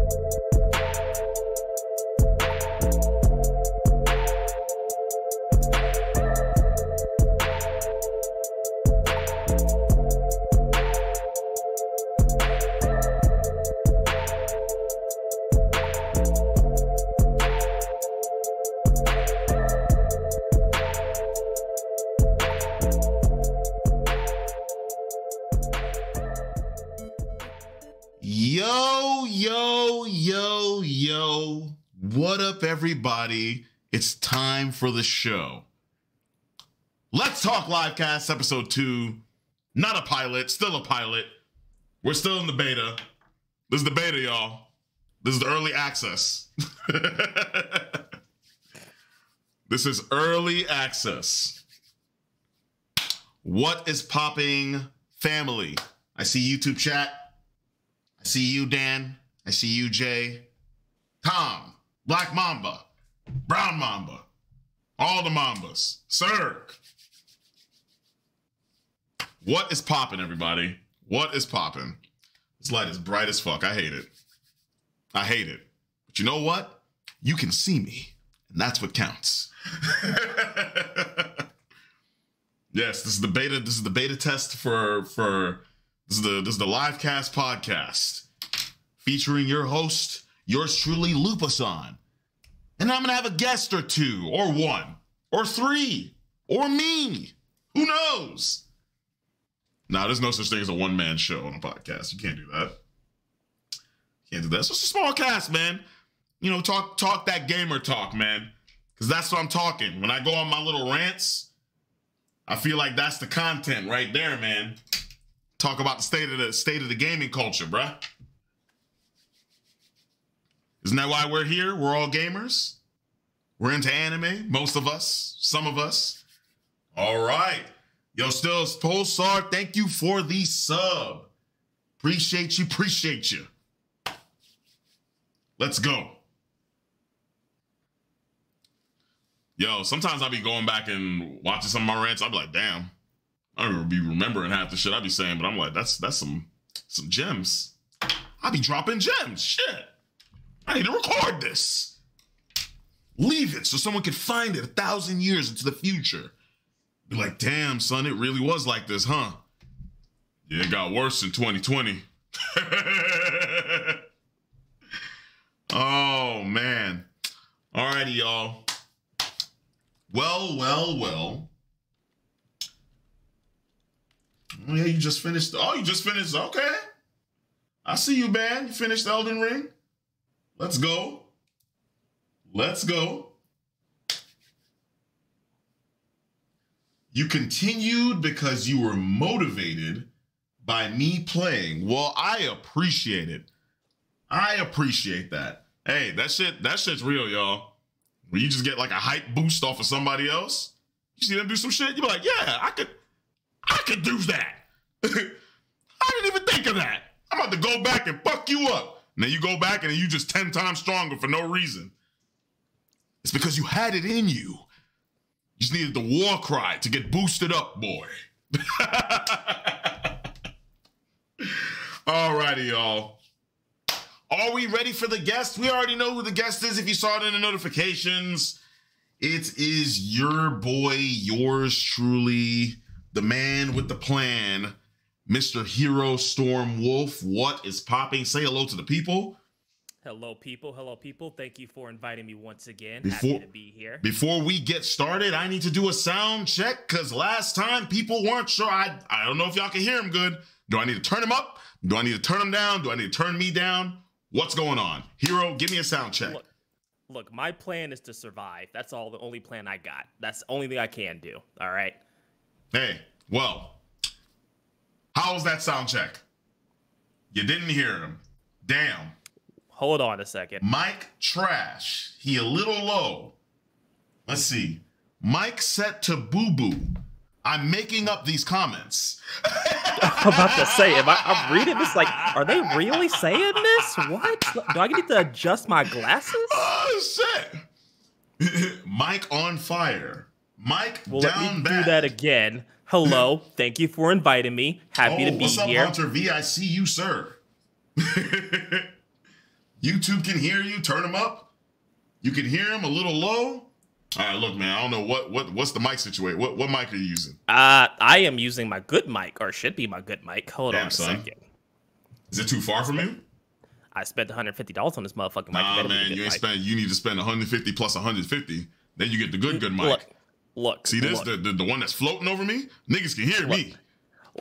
Yo, everybody? It's time for the show. Let's Talk Livecast, episode two. Not a pilot, still a pilot. We're still in the beta. This is the beta, y'all. This is the early access. this is early access. What is popping, family? I see YouTube chat. I see you, Dan. I see you, Jay. Tom, Black Mamba, Brown Mamba, all the Mambas. Sir. What is popping, everybody? What is popping? This light is bright as fuck. I hate it. I hate it. But you know what? You can see me, and that's what counts. yes, this is the beta. This is the beta test for for this is the this is the live cast podcast featuring your host, yours truly, Lupasan. And I'm gonna have a guest or two, or one, or three, or me. Who knows? Now, there's no such thing as a one man show on a podcast. You can't do that. Can't do that. So it's a small cast, man. You know, talk talk that gamer talk, man. Cause that's what I'm talking. When I go on my little rants, I feel like that's the content right there, man. Talk about the state of the state of the gaming culture, bruh. Isn't that why we're here? We're all gamers. We're into anime, most of us, some of us. All right. Yo, still Pulsar, thank you for the sub. Appreciate you, appreciate you. Let's go. Yo, sometimes I'll be going back and watching some of my rants. I'll be like, damn. I don't even be remembering half the shit I be saying, but I'm like, that's that's some some gems. I be dropping gems. Shit. I need to record this. Leave it so someone can find it a thousand years into the future. Be like, damn, son, it really was like this, huh? Yeah, it got worse in 2020. oh, man. Alrighty, y'all. Well, well, well. Oh, yeah, you just finished. Oh, you just finished. Okay. I see you, man. You finished Elden Ring. Let's go. Let's go. You continued because you were motivated by me playing. Well, I appreciate it. I appreciate that. Hey, that shit, that shit's real, y'all. When you just get like a hype boost off of somebody else, you see them do some shit, you be like, yeah, I could, I could do that. I didn't even think of that. I'm about to go back and fuck you up. And then you go back and you just 10 times stronger for no reason. It's because you had it in you. You just needed the war cry to get boosted up, boy. Alrighty, y'all. Are we ready for the guest? We already know who the guest is if you saw it in the notifications. It is your boy, yours truly, the man with the plan, Mr. Hirostormwolf. What is popping? Say hello to the people. Hello, people. Hello, people. Thank you for inviting me once again. Before- Happy to be here. Before we get started, I need to do a sound check because last time people weren't sure. I, I don't know if y'all can hear him good. Do I need to turn him up? Do I need to turn him down? Do I need to turn me down? What's going on? Hero, give me a sound check. Look, look, my plan is to survive. That's all the only plan I got. That's the only thing I can do. All right. Hey, well, how was that sound check? You didn't hear him. Damn. Hold on a second. Mike trash. He a little low. Let's see. Mike set to boo boo. I'm making up these comments. I'm about to say, am I, I'm reading this like, are they really saying this? What? Do I need to adjust my glasses? Oh shit. Mike on fire. Mike Well, let me bad. do that again. Hello. Thank you for inviting me. Happy oh, to be here. what's up, here. Hunter V? I see you, sir. YouTube can hear you. Turn them up. You can hear them a little low. All right, look, man. I don't know what what what's the mic situation. What what mic are you using? Uh, I am using my good mic, or should be my good mic. Hold Damn, on a son. second. Is it too far from you? I spent 150 dollars on this motherfucking mic. Nah, Better be a man. You ain't mic. spend. You need to spend 150 plus 150. Then you get the good good mic. Look, look. See this? Look, The, the the one that's floating over me. Niggas can hear me.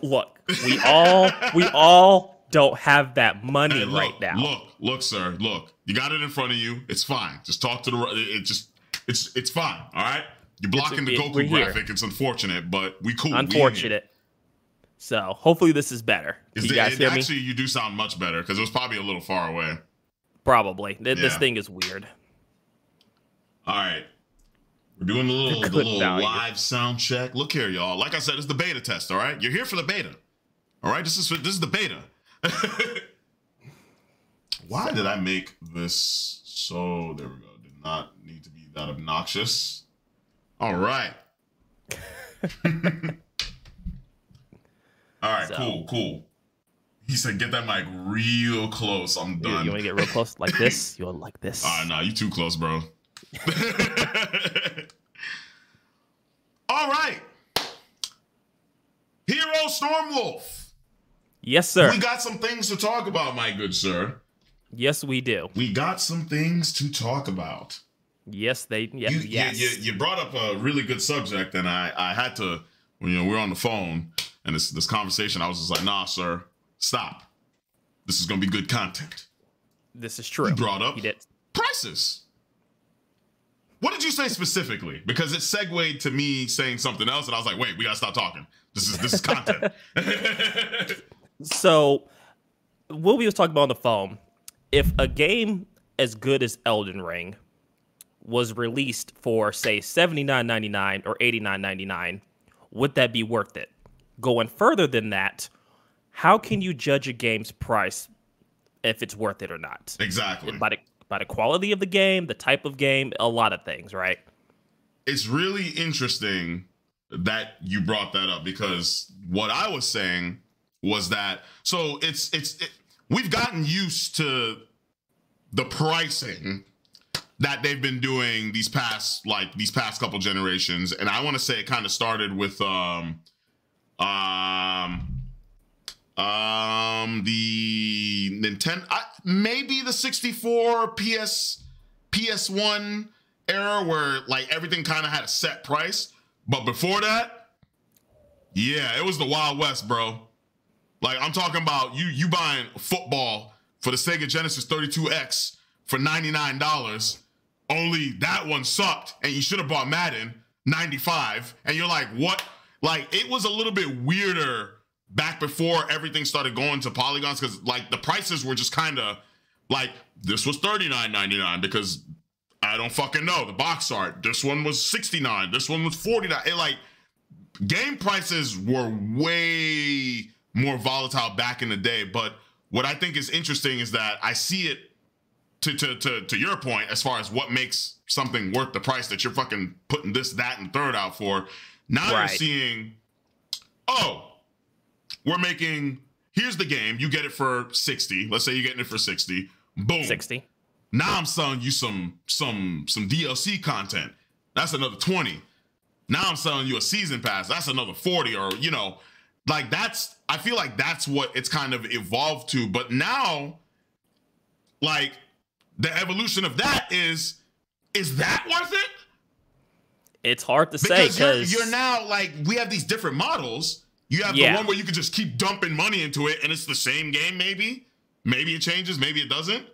look. We all, we all don't have that money Hey, look, right now. Look, look, sir. Look, you got it in front of you. It's fine. Just talk to the. It, it just. It's it's fine. All right. You're blocking the we- Goku here. graphic. It's unfortunate, but we cool. We. Unfortunate. So hopefully this is better. Is you the- guys hear me? actually, you do sound much better because it was probably a little far away. Probably. Th- This thing is weird. All right. We're doing a little, the little value. live sound check. Look here, y'all. Like I said, it's the beta test. All right, you're here for the beta. All right, this is this is the beta. Why did I make this so? There we go. Did not need to be that obnoxious. All right. All right. So- Cool. Cool. He said, "Get that mic real close. I'm done." You, done." want to get real close like this? You'll like this. All right, nah, you too close, bro. All right. Hero Stormwolf. yes, sir. We got some things to talk about, my good sir. yes, we do. We got some things to talk about. Yes, they. Yeah, You, yes. you, you brought up a really good subject, and I, I had to, you know, we are on the phone, and this, this conversation, I was just like, nah, sir, stop. This is going to be good content. this is true. You brought up prices. What did you say specifically? Because it segued to me saying something else, and I was like, "Wait, we gotta stop talking. This is this is content." So, what we was talking about on the phone, if a game as good as Elden Ring was released for say seventy nine ninety nine or eighty nine ninety nine, would that be worth it? Going further than that, how can you judge a game's price if it's worth it or not? exactly. By the by the quality of the game, the type of game, a lot of things, right? It's really interesting that you brought that up because what I was saying was that so it's it's it, we've gotten used to the pricing that they've been doing these past like these past couple generations and i want to say it kind of started with um um um the nintendo I, maybe the 64 ps ps1 era where like everything kind of had a set price but before that yeah it was the wild west bro like I'm talking about you you buying football for the Sega Genesis 32X for $99. Only that one sucked and you should have bought Madden 95 and you're like, "What?" Like it was a little bit weirder back before everything started going to polygons cuz like the prices were just kind of like this was $39.99 because I don't fucking know the box art. This one was 69. This one was 49. It like game prices were way more volatile back in the day. But what I think is interesting is that I see it to to to, to your point as far as what makes something worth the price that you're fucking putting this, that, and third out for. Now you're seeing, oh, we're making here's the game. You get it for 60. Let's say you're getting it for 60. Boom. Sixty. Now I'm selling you some some some DLC content. That's another 20. Now I'm selling you a season pass. That's another 40 or you know, like that's I feel like that's what it's kind of evolved to. But now like the evolution of that is is that worth it? It's hard to say Because you're, you're now like we have these different models. You have Yeah. the one where you can just keep dumping money into it and it's the same game maybe. Maybe it changes, maybe it doesn't.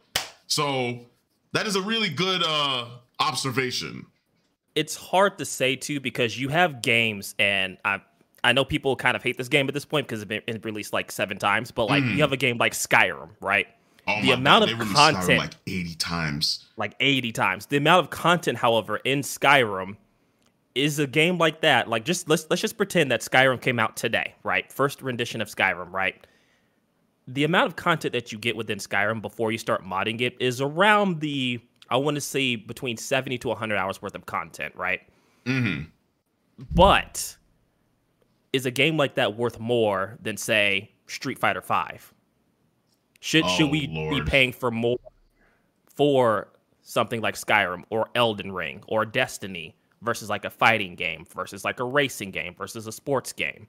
So that is a really good uh observation. it's hard to say too because you have games and I I know people kind of hate this game at this point because it's been released like seven times, but like you have a game like Skyrim, right? Oh The amount God, of released Skyrim content- like 80 times. Like 80 times. The amount of content, however, in Skyrim is a game like that. Like just let's let's just pretend that Skyrim came out today, right? First rendition of Skyrim, right? The amount of content that you get within Skyrim before you start modding it is around the I want to say between 70 to 100 hours worth of content, right? Mm-hmm. But is a game like that worth more than say Street Fighter 5? Should should Oh, we Lord. be paying for more for something like Skyrim or Elden Ring or Destiny versus like a fighting game versus like a racing game versus a sports game.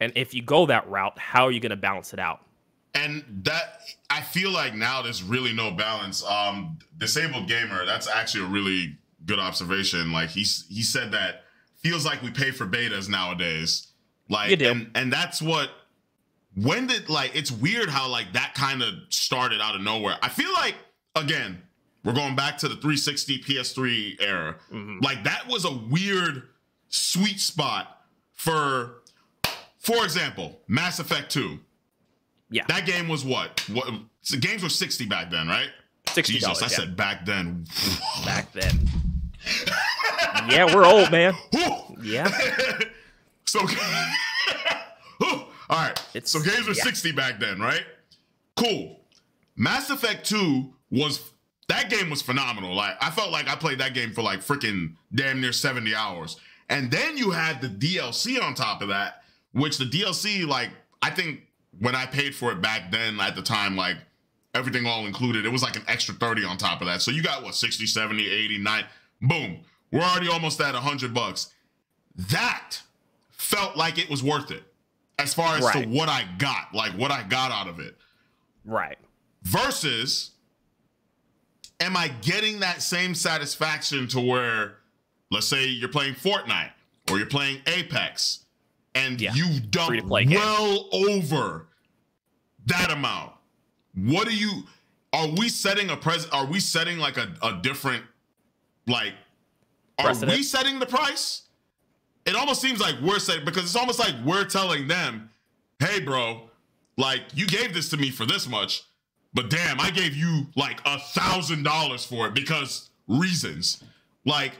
And if you go that route, how are you going to balance it out? And that I feel like now there's really no balance. Um, disabled gamer, that's actually a really good observation. Like he's he said that feels like we pay for betas nowadays. Like and and that's what when did like it's weird how like that kind of started out of nowhere. I feel like again, we're going back to the 360 PS3 era. Mhm. Like that was a weird sweet spot for for example, Mass Effect 2. Yeah. That game was what? What so games were 60 back then, right? $60. Jesus, I yeah, said back then. back then. yeah, we're old, man. Yeah. so all right. It's- so games were yeah. 60 back then, right? Cool. Mass Effect 2 was that game was phenomenal. Like I felt like I played that game for like freaking damn near 70 hours. And then you had the DLC on top of that, which the DLC, like, I think when I paid for it back then at the time, like everything all included, it was like an extra 30 on top of that. So you got what 60, 70, 80, 90. Boom. We're already almost at 100 bucks. That felt like it was worth it as far as Right. to what I got, like what I got out of it. Right. Versus, am I getting that same satisfaction to where, let's say you're playing Fortnite or you're playing Apex and Yeah. you dump game. well over that amount? What do you, are we setting a pres, are we setting like a, a different, like, are Precedent? we setting the price? It almost seems like we're setting, because it's almost like we're telling them, hey, bro, like you gave this to me for this much, but damn, I gave you like a thousand dollars for it because reasons. Like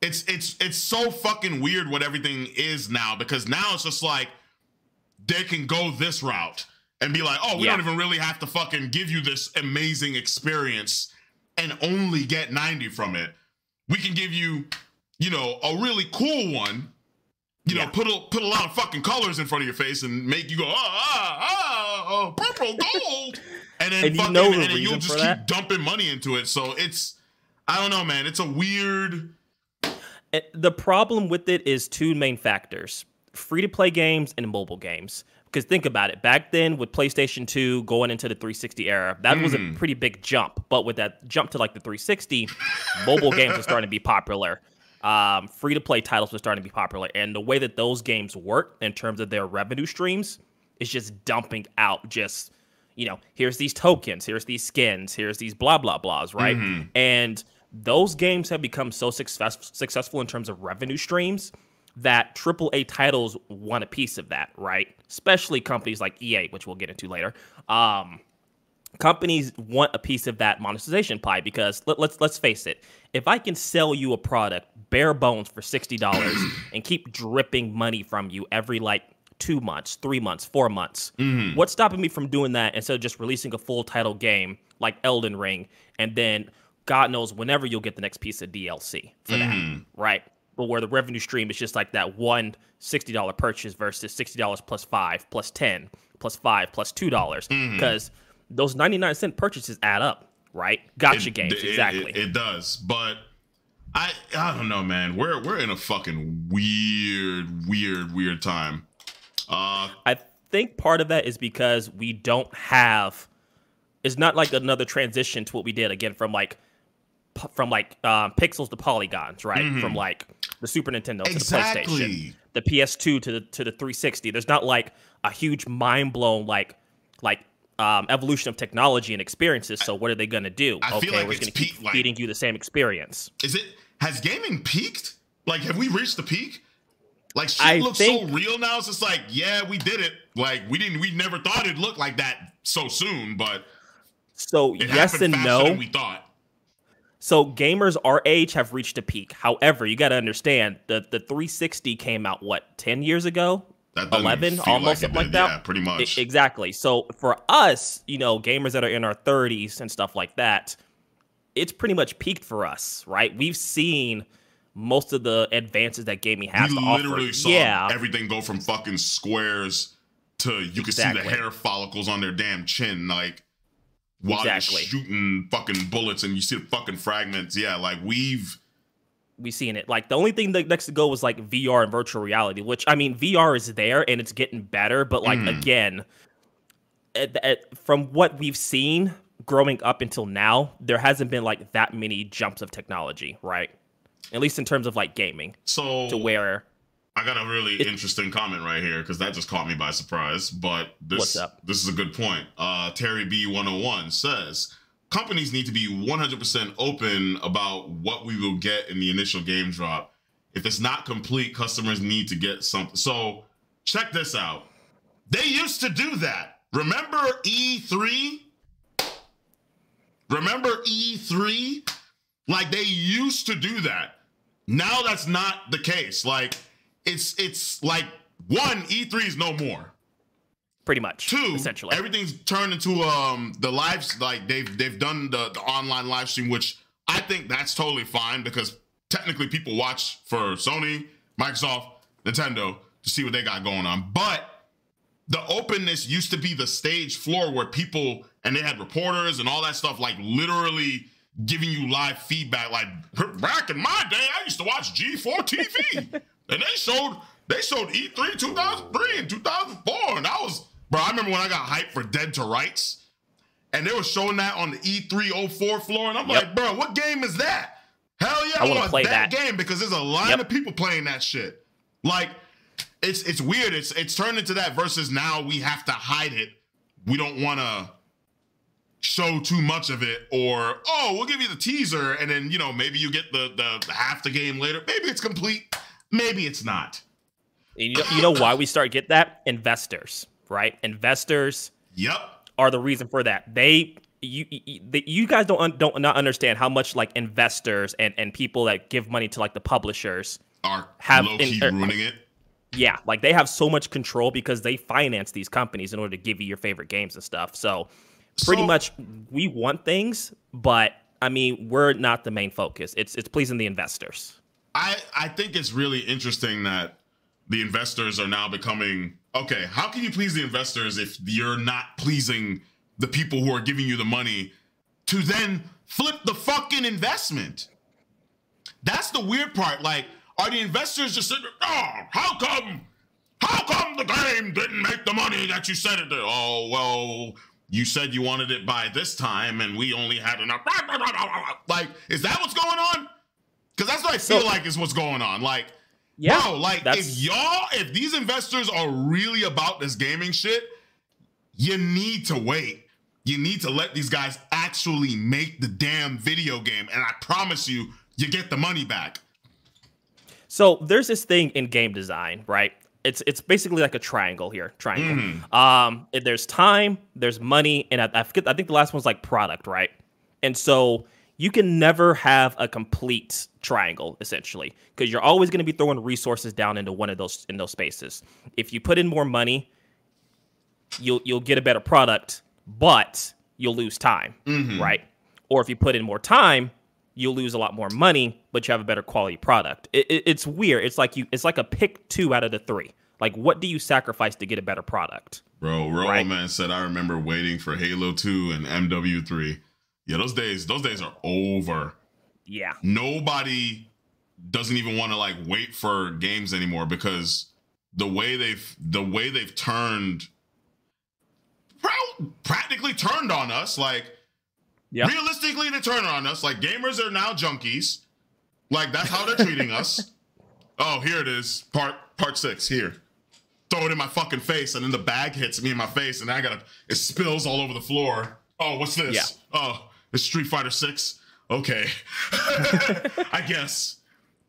it's it's it's so fucking weird what everything is now because now it's just like they can go this route and be like, oh, we Yeah. don't even really have to fucking give you this amazing experience and only get 90 from it. We can give you, you know, a really cool one. You know, put a put a lot of fucking colors in front of your face and make you go, ah, ah, ah, oh, purple gold. And then And you know the and you'll just keep that? dumping money into it. So it's I don't know, man. It's a weird the problem with it is two main factors free to play games and mobile games. Because think about it, back then with PlayStation 2 going into the 360 era, that was a Mm. pretty big jump. But with that jump to like the 360, mobile games were starting to be popular. Um, free to play titles were starting to be popular. And the way that those games work in terms of their revenue streams is just dumping out just, you know, here's these tokens, here's these skins, here's these blah, blah, blahs, right? Mhm. And those games have become so success- successful in terms of revenue streams that AAA titles want a piece of that, right? Especially companies like EA, which we'll get into later. Um, companies want a piece of that monetization pie because let, let's let's face it, if I can sell you a product bare bones for sixty dollars and keep dripping money from you every like two months, three months, four months, Mhm. what's stopping me from doing that instead of just releasing a full title game like Elden Ring and then God knows whenever you'll get the next piece of DLC for that, Mhm. right? But where the revenue stream is just like that one $60 purchase versus $60 plus five, plus 10, plus five, plus $2. Mhm. Because those 99 cent purchases add up, right? Gotcha It- games, it- exactly. It, it does, but I I don't know, man. We're we're in a fucking weird, weird, weird time. Uh, I think part of that is because we don't have. It's not like another transition to what we did again from like, from like um, pixels to polygons, right? Mhm. From like the Super Nintendo to the PlayStation, the PS2 to the to the 360. There's not like a huge mind blown like like um, evolution of technology and experiences. So what are they gonna do? I okay, like we're just gonna keep like- feeding you the same experience. Is it has gaming peaked? Like, have we reached the peak? Like, shit I looks think- so real now. It's just like, yeah, we did it. Like, we didn't. We never thought it'd look like that so soon, but So it yes and no. we thought. So gamers our age have reached a peak. However, you got to understand the the 360 came out what 10 years ago, That 11, feel almost like, it something like that. Yeah, pretty much. exactly. So for us, you know, gamers that are in our 30s and stuff like that, it's pretty much peaked for us, right? We've seen most of the advances that gaming has we to offer. literally saw yeah, everything go from fucking squares to you can see the hair follicles on their damn chin. Like, while Exactly. you're shooting fucking bullets and you see the fucking fragments. Yeah, like we've we've seen it. Like the only thing that next to go was like VR and virtual reality, which I mean VR is there and it's getting better, but like Mm. again, at, at, from what we've seen growing up until now, there hasn't been like that many jumps of technology, right? At least in terms of like gaming, so to where I got a really It- interesting comment right here because that just caught me by surprise. But this What's up? this is a good point. Uh, Terry B one hundred and one says companies need to be one hundred percent open about what we will get in the initial game drop. If it's not complete, customers need to get something. So check this out. They used to do that. Remember E3? Remember E3? Like they used to do that. Now that's not the case. Like it's it's like one E3 is no more. pretty much, Two, essentially. everything's turned into um the lives like they've they've done the, the online live stream, which I think that's totally fine because technically people watch for Sony, Microsoft, Nintendo to see what they got going on. But the openness used to be the stage floor where people and they had reporters and all that stuff like literally giving you live feedback like back in my day i used to watch g4 tv and they showed they showed E e3 2003 and 2004 and i was bro i remember when i got hyped for dead to rights and they were showing that on the E e304 floor and i'm Yep. like bro what game is that hell yeah I i, wanna play that, that. game because there's a line Yep. of people playing that shit like it's it's weird. It's it's turned into that versus now we have to hide it. We don't want to show too much of it, or oh, we'll give you the teaser, and then you know maybe you get the the, the half the game later. Maybe it's complete. Maybe it's not. And you, know, you know why we start get that? Investors, right? Investors Yep. are the reason for that. They you you, you guys don't un, don't not understand how much like investors and and people that give money to like the publishers. Are Have low key in- er, ruining it. Yeah, like they have so much control because they finance these companies in order to give you your favorite games and stuff. So pretty So- much we want things, but I mean, we're not the main focus. It's it's pleasing the investors. I I think it's really interesting that the investors are now becoming okay. How can you please the investors if you're not pleasing the people who are giving you the money to then flip the fucking investment? That's the weird part. Like, are the investors just sitting? Oh, how come? How come the game didn't make the money that you said it did? Oh well, you said you wanted it by this time, and we only had enough. Like, is that what's going on? Because that's what I feel So- like is what's going on. Like, Yeah, bro, like if y'all, if these investors are really about this gaming shit, you need to wait. You need to let these guys actually make the damn video game, and I promise you, you get the money back. So there's this thing in game design, right? It's it's basically like a triangle here, triangle. Mm-hmm. Um, if there's time, there's money, and I, I forget. I think the last one's like product, right? And so you can never have a complete triangle essentially because you're always going to be throwing resources down into one of those in those spaces. If you put in more money, you'll you'll get a better product, but you'll lose time, Mm-hmm. right? Or if you put in more time, you'll lose a lot more money, but you have a better quality product. It, it- it's weird. It's like you. It's like a pick two out of the three. Like, what do you sacrifice to get a better product? Bro, Roll Right. Man said I remember waiting for Halo 2 and MW3. Yeah, those days, those days are over. Yeah, Nobody doesn't even want to like wait for games anymore because the way they've the way they've turned practically turned on us like yeah. realistically they turned on us like gamers are now junkies. Like that's how they're treating us. Oh here it is. Part part six here. Throw it in my fucking face and then the bag hits me in my face and i gotta it spills all over the floor. Oh what's this? Yeah. oh it's street fighter six? Okay. I guess.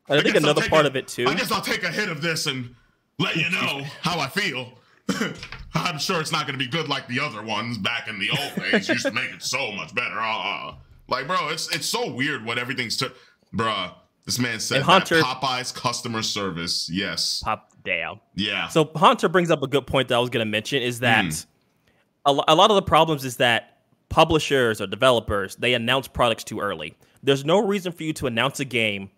I think guess another part a- of it too. I guess I'll take a hit of this and let you know how I feel. I'm sure it's not going to be good like the other ones back in the old days. Used to make it so much better. Uh, like, bro, it's it's so weird what everything's. Tur- Bruh, this man said And Hunter- that Popeye's customer service. Yes. Pop down. Yeah. So Hunter brings up a good point that I was going to mention is that Hmm. a, a lot of the problems is that publishers or developers they announce products too early. There's no reason for you to announce a game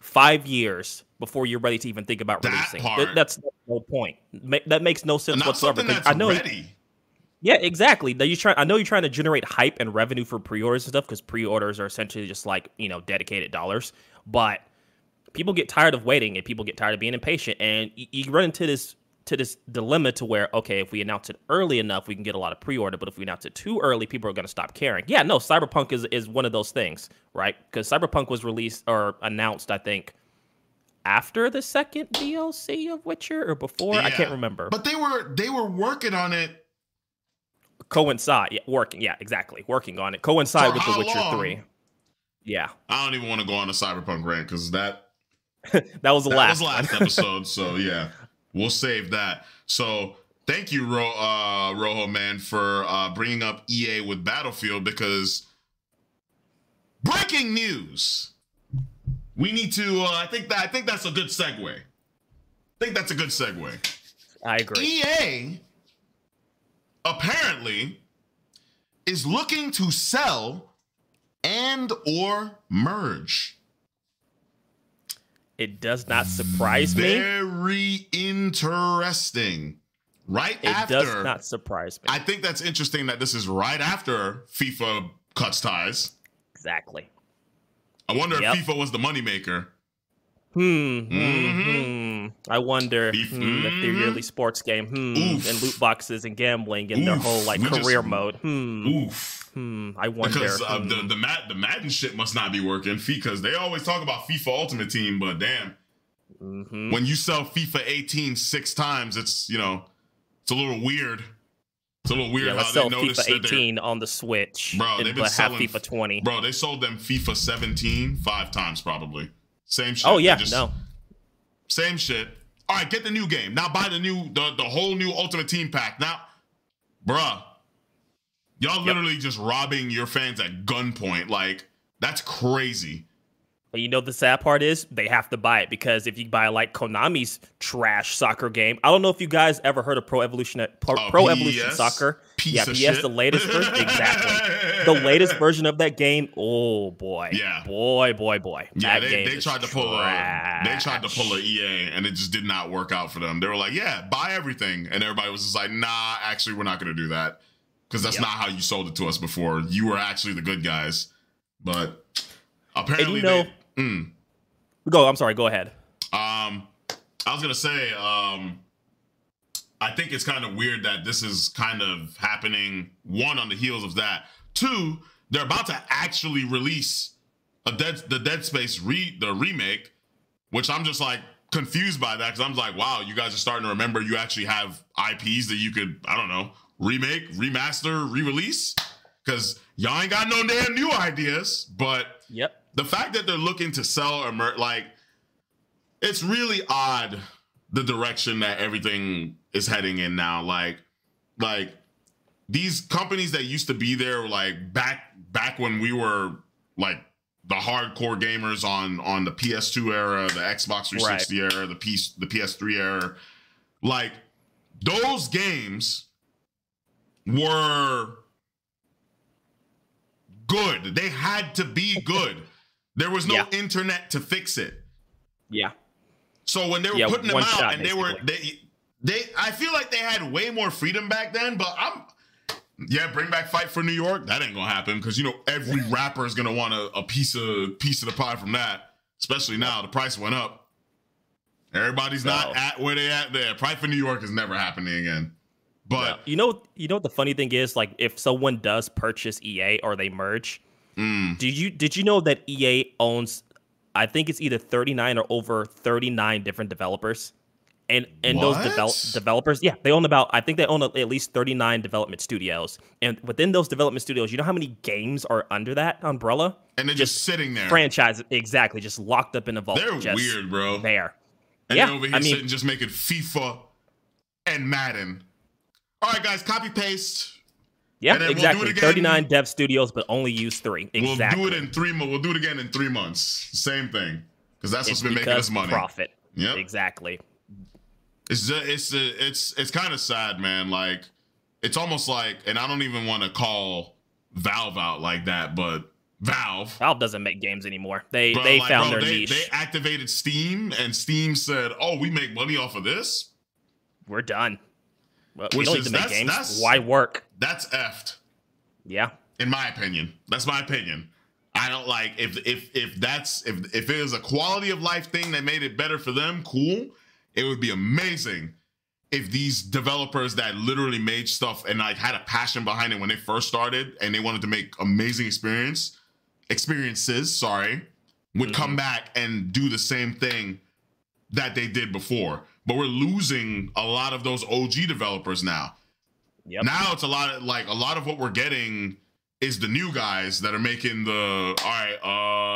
five years before you're ready to even think about That releasing. part. Th- that's no point. That makes no sense whatsoever. I know ready. Yeah, exactly. Now you try. I know you're trying to generate hype and revenue for pre-orders and stuff because pre-orders are essentially just like you know dedicated dollars. But people get tired of waiting and people get tired of being impatient, and you, you run into this to this dilemma to where okay, if we announce it early enough, we can get a lot of pre-order, but if we announce it too early, people are going to stop caring. Yeah, no, Cyberpunk is is one of those things, right? Because Cyberpunk was released or announced, I think, after the second DLC of Witcher or before, I can't remember. But they were they were working on it coincide, yeah, working, yeah, exactly, working on it, coincide For with The Witcher long? Three. Yeah, I don't even want to go on a cyberpunk rant because that that was the that last. was last episode. So yeah, we'll save that. So thank you, Ro- uh, Rojo man, for uh, bringing up EA with Battlefield because breaking news. We need to. Uh, I think that I think that's a good segue. I think that's a good segue. I agree. EA apparently is looking to sell and or merge. It does not surprise me. Very interesting. Right It after It does not surprise me. I think that's interesting that this is right after FIFA cuts ties. exactly. I wonder Yep. if FIFA was the moneymaker. Hmm. hmm, Mhm. hmm. I wonder Beef- hmm, if their yearly sports game, hmm, Oof. and loot boxes and gambling and their whole like We just- career mode. Hmm. Oof. Hmm. I wonder. Because uh, hmm. the the Mad, the Madden shit must not be working because they always talk about FIFA Ultimate Team, but damn, Mhm. when you sell FIFA 18 six times, it's you know, it's a little weird. It's a little weird Yeah, how they sell noticed FIFA that 18 on the Switch, Bro, they've been selling- FIFA 20. Bro, they sold them FIFA 17 five times probably. Same shit. oh yeah, just- no. Same shit. All right, get the new game. Now buy the new the, the whole new Ultimate Team pack. Now, bruh, y'all Yep. literally just robbing your fans at gunpoint. Like, that's crazy. But you know the sad part is they have to buy it because if you buy like Konami's trash soccer game, I don't know if you guys ever heard of Pro Evolution Pro, Oh, Pro? Evolution Soccer. Piece yeah, shit. the latest version, exactly. The latest version of that game. Oh boy, Yeah. boy, boy, boy. Yeah, that they, they tried to pull a they tried to pull a EA and it just did not work out for them. They were like, "Yeah, buy everything," and everybody was just like, "Nah, actually, we're not going to do that because that's Yep. not how you sold it to us before. You were actually the good guys." But apparently, know- they, mm, Go. I'm sorry. Go ahead. um, I was gonna say, um, I think it's kind of weird that this is kind of happening. One on the heels of that. Two, they're about to actually release a dead the Dead Space re the remake, which I'm just like confused by that because I'm like, wow, you guys are starting to remember you actually have IPs that you could I don't know remake, remaster, re-release because y'all ain't got no damn new ideas, but Yep. The fact that they're looking to sell or mer- like it's really odd the direction that everything is heading in now like like these companies that used to be there like back back when we were like the hardcore gamers on on the PS2 era, the Xbox 360 era, the P the PS3 era, like those games were good. They had to be good. There was no Yeah. internet to fix it. Yeah. So when they were Yeah, putting them out shot, and they were they they I feel like they had way more freedom back then, but I'm yeah, bring back Fight for New York. That ain't gonna happen because you know every rapper is gonna want a, a piece of piece of the pie from that. Especially now, the price went up. Everybody's not No. at where they at there. Fight for New York is never happening again. But you know, you know what the funny thing is? Like, if someone does purchase EA or they merge, mm, did you did you know that EA owns? I think it's either 39 or over 39 different developers, and and those develop developers, yeah, they own about. I think they own at least 39 development studios, and within those development studios, you know how many games are under that umbrella? and they're just, sitting there. Franchise, exactly, just locked up in a vault. They're just weird, bro. There. And Yeah, they're over here I mean- sitting just making FIFA and Madden. All right, guys, copy paste. Yeah, And then we'll do exactly. again. 39 dev studios, but only use three. Exactly. We'll do it in three months. We'll do it again in three months. Same thing. Because that's it's what's been making us money. profit. Yeah. Exactly. It's just, it's it's it's kind of sad, man. Like it's almost like, and I don't even want to call Valve out like that, but Valve. Valve doesn't make games anymore. They bro, they like, found bro, their they, niche. They activated Steam, and Steam said, "Oh, we make money off of this." We're done. Well, we don't need is- to make that's- games. Why work? That's effed. Yeah. in my opinion. That's my opinion. I don't like if if if that's if if it was a quality of life thing that made it better for them, cool. It would be amazing if these developers that literally made stuff and like had a passion behind it when they first started and they wanted to make amazing experience experiences, sorry, would mm-hmm. come back and do the same thing that they did before. But we're losing a lot of those OG developers now. Yep. Now it's a lot of like a lot of what we're getting is the new guys that are making the all right,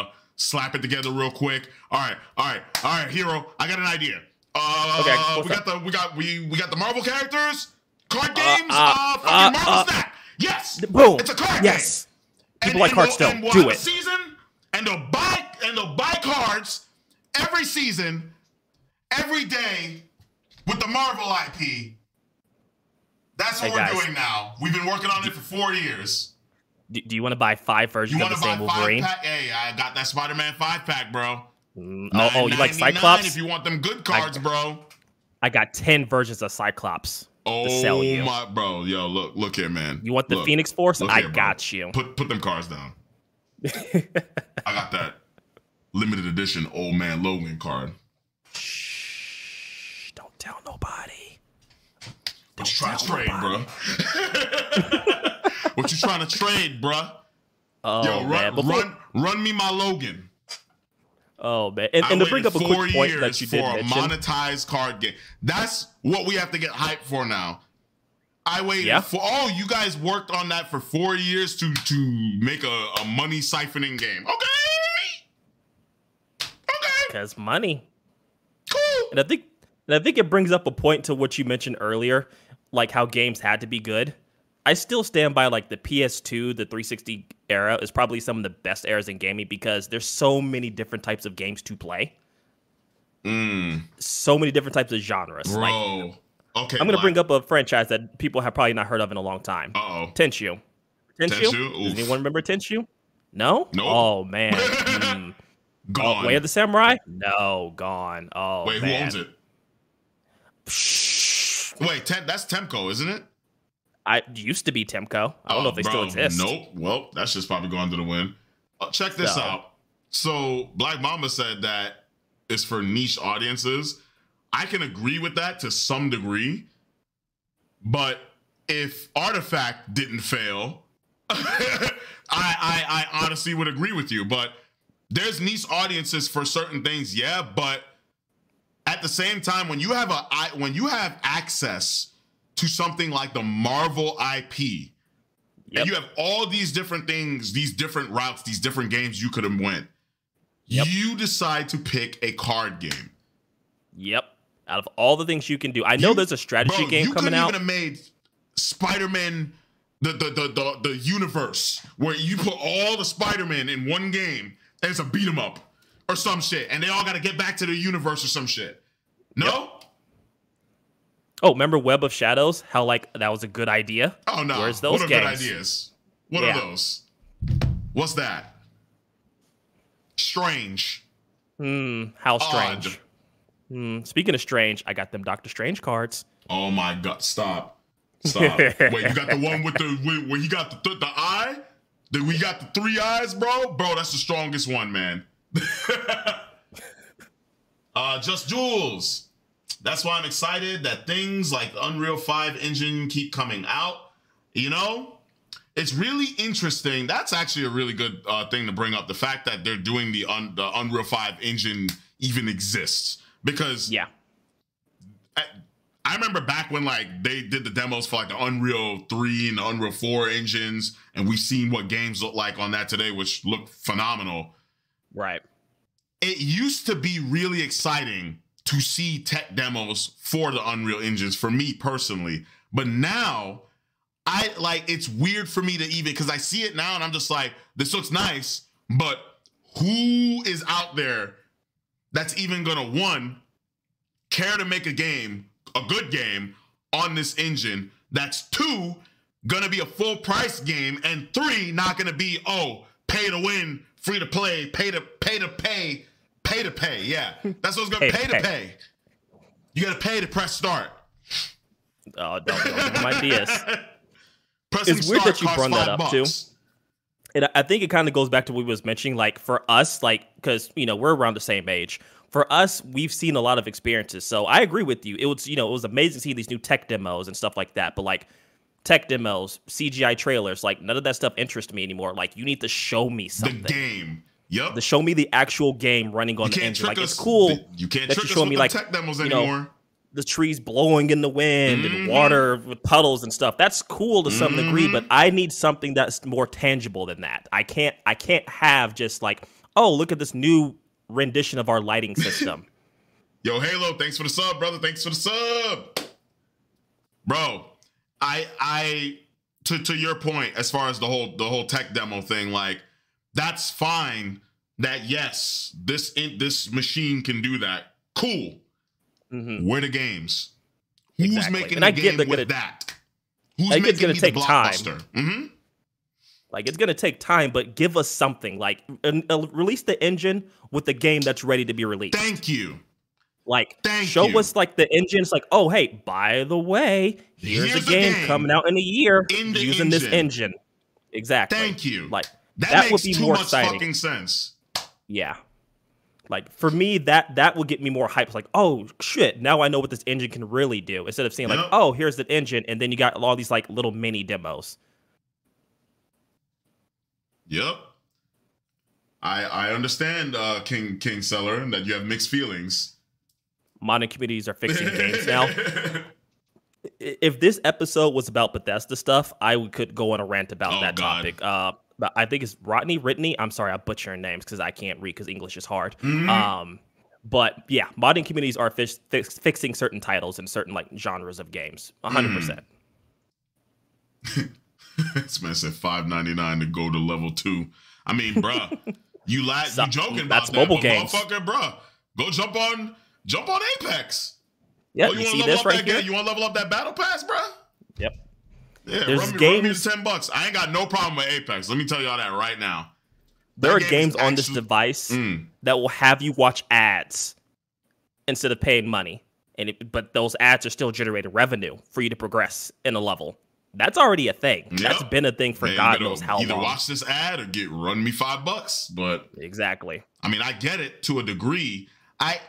uh slap it together real quick. All right, all right, all right, hero. I got an idea. Uh Okay, we got the we got we we got the Marvel characters, card Uh, games, uh, uh, fucking uh, Marvel uh. Yes. Boom. It's a card yes. game. People like we'll- Hearthstone. we'll Do it. season and they'll buy and they'll buy cards every season, every day with the Marvel IP. That's what Hey, we're guys. doing now. We've been working on it for four years. Do, do you want to buy five versions You of the buy same five Wolverine? pack? Hey, I got that Spider-Man five pack, bro. Mm, oh, oh, you like Cyclops? If you want them good cards, bro. I got ten versions of Cyclops Oh to sell you. my, bro, yo, look, look here, man. You want the Look, Phoenix Force? I here, got you. Put put them cards down. I got that limited edition old man Logan card. Don't tell nobody. What you trying to trade, bro? what you trying to trade, bro? Oh Yo, run, Before- run, run me my Logan. Oh man, and, and to bring up a quick point years that you for a mention. monetized card game. That's what we have to get hyped for now. I waited Yeah. for oh, you guys worked on that for four years to to make a, a money siphoning game. Okay. Okay. Because money. Cool. And I think and I think it brings up a point to what you mentioned earlier, like how games had to be good. I still stand by like the PS2, the 360 era is probably some of the best eras in gaming because there's so many different types of games to play. Mm, So many different types of genres. Like bro. okay. I'm gonna bring up a franchise that people have probably not heard of in a long time. Uh oh. Tenchu. Tenchu? Tenchu? Does anyone remember Tenchu? No? Nope. Oh man. Mm. Gone. Oh, Way of the Samurai? No, gone. Oh Wait, man. who owns it? Wait, Tem- that's Tecmo, isn't it? I used to be Tecmo. I don't know Oh, if they bro, still exist. Nope. Well, that's just probably going to the wind. Uh, check this So- out. So Black Mamba said that it's for niche audiences. I can agree with that to some degree, but if Artifact didn't fail, I, I I honestly would agree with you. But there's niche audiences for certain things, yeah. But the same time, when you have a when you have access to something like the Marvel IP, Yep. and you have all these different things, these different routes, these different games you could have went. Yep. You decide to pick a card game. Yep. Out of all the things you can do, I know You- there's a strategy Bro, game you coming out. even have made Spider-Man the the, the the the universe where you put all the Spider-Man in one game and it's a beat 'em up or some shit, and they all gotta get back to the universe or some shit. No? Oh, remember Web of Shadows? How like that was a good idea. Oh no. Where's those what are good ideas? What Yeah. are those? What's that? Strange. Hmm. How strange. Odd. Hmm. Speaking of strange, I got them Doctor Strange cards. Oh my god! Stop! Stop! Wait, you got the one with the where, where he got the th- the eye? The, we got the three eyes, bro. Bro, that's the strongest one, man. uh, just Jules. That's why I'm excited that things like the Unreal Five engine keep coming out. You know, it's really interesting. That's actually a really good uh, thing to bring up. The fact that they're doing the, un- the Unreal Five engine even exists because Yeah. I, I remember back when like they did the demos for like the Unreal 3 and the Unreal 4 engines, and we've seen what games look like on that today, which look phenomenal. Right. It used to be really exciting to see tech demos for the Unreal engines for me personally. But now I like it's weird for me to even because I see it now and I'm just like, this looks nice, but who is out there that's even gonna one care to make a game, a good game on this engine that's two gonna be a full price game and three not gonna be oh pay to win, free to play, pay to pay to pay, pay to pay. Yeah, that's what's gonna Pay to pay to pay. pay. You gotta pay to press start. Oh, don't, don't give him ideas. Pressing It's weird that you brought that up, too. And I- I think it kind of goes back to what we was mentioning. Like for us, like because you know we're around the same age. For us, we've seen a lot of experiences. So I agree with you. It was you know it was amazing seeing these new tech demos and stuff like that. But like tech demos, CGI trailers, like none of that stuff interests me anymore. Like you need to show me something. The game. Yep. To show me the actual game running on you the engine. Like us. it's cool. You can't that you trick us show with me, the like, tech demos you know, anymore. the trees blowing in the wind Mhm. and water with puddles and stuff. That's cool to some degree, Mhm. but I need something that's more tangible than that. I can't I can't have just like, oh, look at this new rendition of our lighting system. Yo, Halo, thanks for the sub, brother. Thanks for the sub. Bro, I I to to your point as far as the whole the whole tech demo thing, like that's fine that yes, this in, this machine can do that. Cool. Mhm. Where the games? Who's Exactly. making And the I game with gonna- that? Who's I making gonna take the time. blockbuster? Mm-hmm. Like it's gonna take time, but give us something. Like uh, release the engine with the game that's ready to be released. Thank you. Like Thank show you. us like the engine. It's like, oh hey, by the way, here's, Here's a game, game coming out in a year in using this engine. engine. Exactly. Thank you. Like That, that would makes be too more much exciting. fucking sense. Yeah. Like for me, that that will get me more hyped. Like, oh shit, now I know what this engine can really do. Instead of saying like, oh, here's the engine, and then you got all these like little mini demos. Yep. I I understand, uh, King King Seller, that you have mixed feelings. Modern communities are fixing games now. If this episode was about Bethesda stuff, I could go on a rant about Oh, that God. topic. Uh, but I think it's Rodney Ritney. I'm sorry, I butcher her names because I can't read because English is hard. Mhm. Um, but yeah, modding communities are fix, fix, fixing certain titles and certain like genres of games. 100. Mm. percent this man said five ninety nine to go to level two. I mean, bruh, you la- you joking about that's that, mobile but games. motherfucker, bruh, go jump on jump on Apex. Yeah, oh, you, you, want to level up right that here? game? You want to level up that battle pass, bruh? Yep. Yeah, There's run me, games- run me the ten bucks. I ain't got no problem with Apex. Let me tell y'all that right now. There That are game games on this device Mm. that will have you watch ads instead of paying money, and it, but those ads are still generating revenue for you to progress in a level. That's already a thing. That's Yep. been a thing for Man, God knows how either long. watch this ad or get run me five bucks. But Exactly. I mean, I get it to a degree. I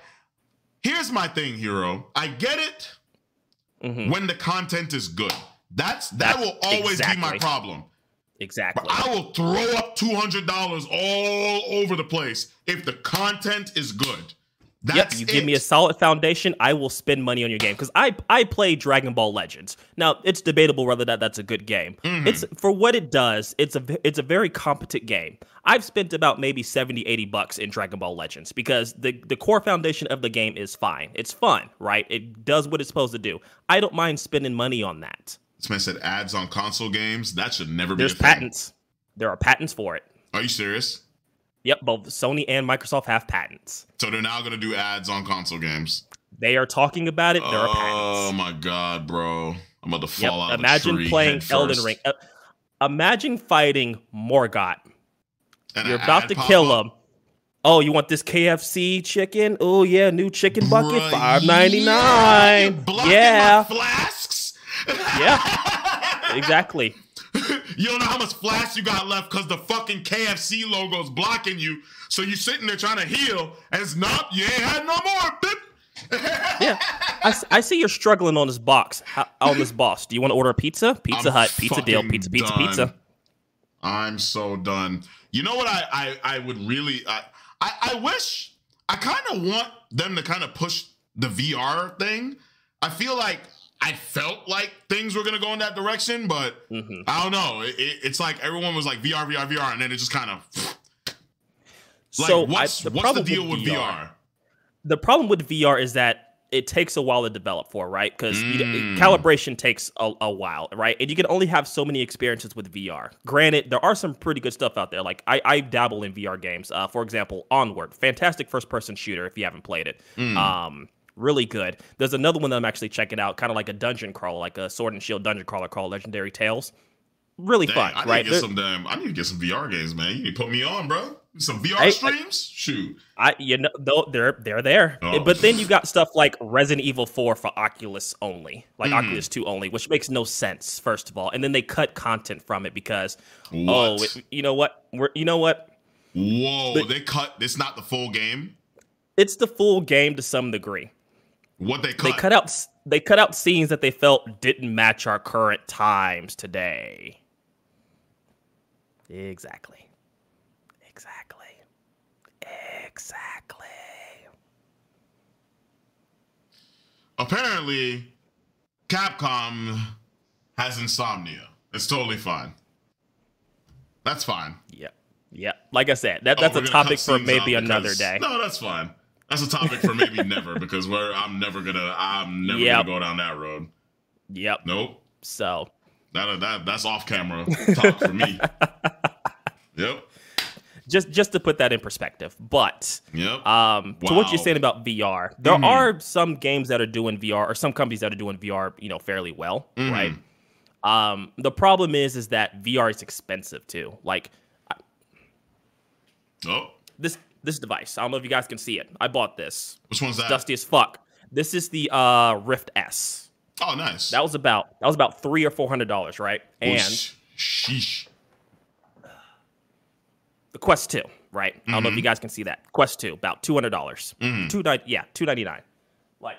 here's my thing, hero. I get it Mhm. when the content is good. That's that That's- will always be my problem. Exactly. But I will throw up two hundred dollars all over the place if the content is good. Yep, That's you give me a solid foundation, I will spend money on your game because I I play Dragon Ball Legends. Now it's debatable whether that that's a good game. Mhm. It's for what it does. It's a it's a very competent game. I've spent about maybe 70, 80 bucks in Dragon Ball Legends because the the core foundation of the game is fine. It's fun, right? It does what it's supposed to do. I don't mind spending money on that. This man said ads on console games. That should never There's be thing. patents. There are patents for it. Are you serious? Yep, both Sony and Microsoft have patents. So they're now gonna do ads on console games. They are talking about it. There are Oh my god, bro! I'm about to Yep. fall out. of Imagine playing Elden. Ring. Uh, imagine fighting Morgott. And You're about to kill up. him. Oh, you want this KFC chicken? Oh yeah, new chicken bucket, five ninety nine. yeah, you're nine. blocking Yeah. Yeah. exactly. you don't know how much flash you got left because the fucking KFC logo is blocking you. So you're sitting there trying to heal, and it's not. You ain't had no more. bitch. Yeah, I, I see you're struggling on this box. How, on this boss, do you want to order a pizza? Pizza I'm Hut, pizza deal, pizza, pizza, done. pizza. I'm so done. You know what? I I, I would really. I, I I wish. I kind of want them to kind of push the VR thing. I feel like I felt like things were gonna go in that direction, but hmm I don't know. It, it- it's like everyone was like VR, VR, VR, and then it just kind of like so what's I, the what's the deal with VR? VR the problem with VR is that it takes a while to develop for, right? Because Mm. calibration takes a, a while, right? And you can only have so many experiences with VR. Granted, there are some pretty good stuff out there. Like I, I dabble in VR games. Uh, for example, Onward, fantastic first-person shooter. If you haven't played it, Mm. um, really good. There's another one that I'm actually checking out, kind of like a dungeon crawler, like a Sword and Shield dungeon crawler called Legendary Tales. Really Dang, fun, I need right? to get some damn. I need to get some VR games, man. You need to put me on, bro. some VR I, streams. I, Shoot, I you know though they're they're there, oh. but then you got stuff like Resident Evil Four for Oculus only, like mm. Oculus Two only, which makes no sense. First of all, and then they cut content from it because oh, what? oh, it, you know what? We're you know what? Whoa, but, they cut. It's not the full game. It's the full game to some degree. What they cut? They cut out. They cut out scenes that they felt didn't match our current times today. Exactly. Exactly. Exactly. Apparently, Capcom has insomnia. It's totally fine. That's fine. Yep. Yep. Like I said, that, oh, that's oh, a topic for maybe another day. No, that's fine. That's a topic for maybe never because we're I'm never gonna I'm never yep. gonna go down that road. Yep. Nope. So that that that's off camera talk for me. Yep. Just just to put that in perspective, but yep. um, wow. to what you're saying about VR, there mm-hmm. are some games that are doing VR or some companies that are doing VR, you know, fairly well, mm-hmm. right? Um, the problem is is that VR is expensive too. Like, oh, this this device. I don't know if you guys can see it. I bought this. Which one's that? Dusty as fuck. This is the uh, Rift S. Oh, nice. That was about that was about three or four hundred dollars, right? And sheesh the Quest 2, right? Mm-hmm. I don't know if you mm-hmm. guys can see that. Quest 2, about 200. dollars mm-hmm. Two yeah, 299 Like,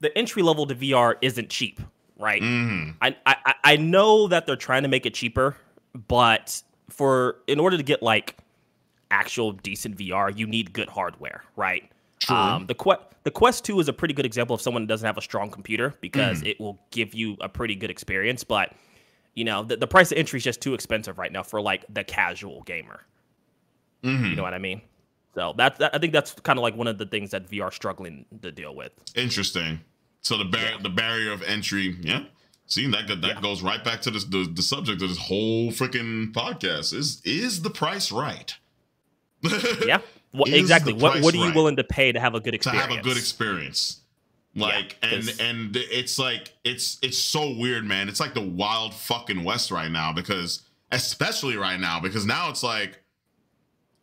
the entry level to VR isn't cheap, right? Mm-hmm. I, I, I know that they're trying to make it cheaper, but for in order to get like actual decent VR, you need good hardware, right? True. Um, the Quest the Quest 2 is a pretty good example of someone that doesn't have a strong computer because mm. it will give you a pretty good experience, but you know, the, the price of entry is just too expensive right now for like the casual gamer. Mm-hmm. You know what I mean? So that's that, I think that's kind of like one of the things that VR struggling to deal with. Interesting. So the bar- yeah. the barrier of entry, yeah. See that that yeah. goes right back to this, the the subject of this whole freaking podcast is is the price right? yeah. Well, exactly. What what are you right willing to pay to have a good experience? To have a good experience. Like yeah, and and it's like it's it's so weird, man. It's like the wild fucking west right now because especially right now because now it's like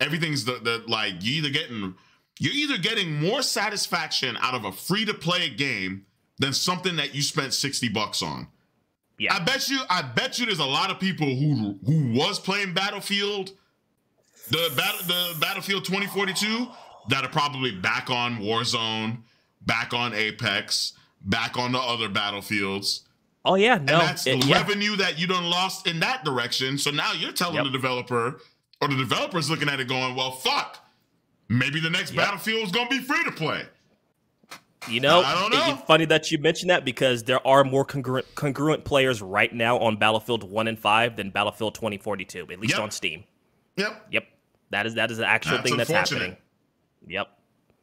everything's the, the like you either getting you're either getting more satisfaction out of a free to play game than something that you spent 60 bucks on. Yeah. I bet you I bet you there's a lot of people who who was playing Battlefield the battle the Battlefield 2042 that are probably back on Warzone back on Apex, back on the other battlefields. Oh yeah, no, and that's it, revenue that you done lost in that direction. So now you're telling yep. the developer, or the developer's looking at it, going, "Well, fuck, maybe the next yep. Battlefield is gonna be free to play." You know, I don't know. It's funny that you mentioned that because there are more congruent, congruent players right now on Battlefield One and Five than Battlefield 2042, at least yep. on Steam. Yep. Yep. That is that is an actual that's thing that's happening. Yep.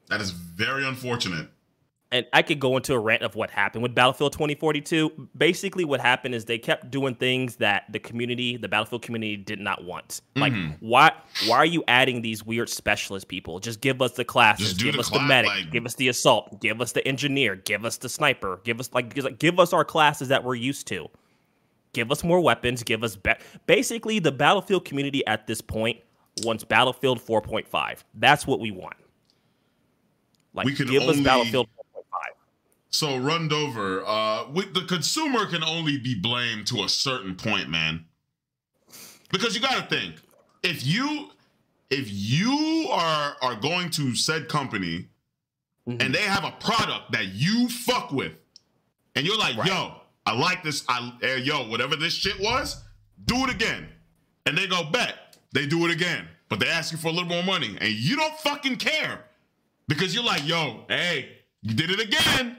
That is very unfortunate and I could go into a rant of what happened with Battlefield 2042. Basically, what happened is they kept doing things that the community, the Battlefield community, did not want. Like, mm-hmm. why? Why are you adding these weird specialist people? Just give us the classes, give the us class, the medic, like... give us the assault, give us the engineer, give us the sniper, give us like, give us our classes that we're used to. Give us more weapons. Give us be- basically the Battlefield community at this point wants Battlefield 4.5. That's what we want. Like, we give only... us Battlefield so Rundover, uh, with the consumer can only be blamed to a certain point, man. Because you got to think, if you if you are are going to said company mm-hmm. and they have a product that you fuck with, and you're like, right. yo, I like this, I uh, yo, whatever this shit was, do it again, and they go bet, they do it again, but they ask you for a little more money, and you don't fucking care because you're like, yo, hey, you did it again.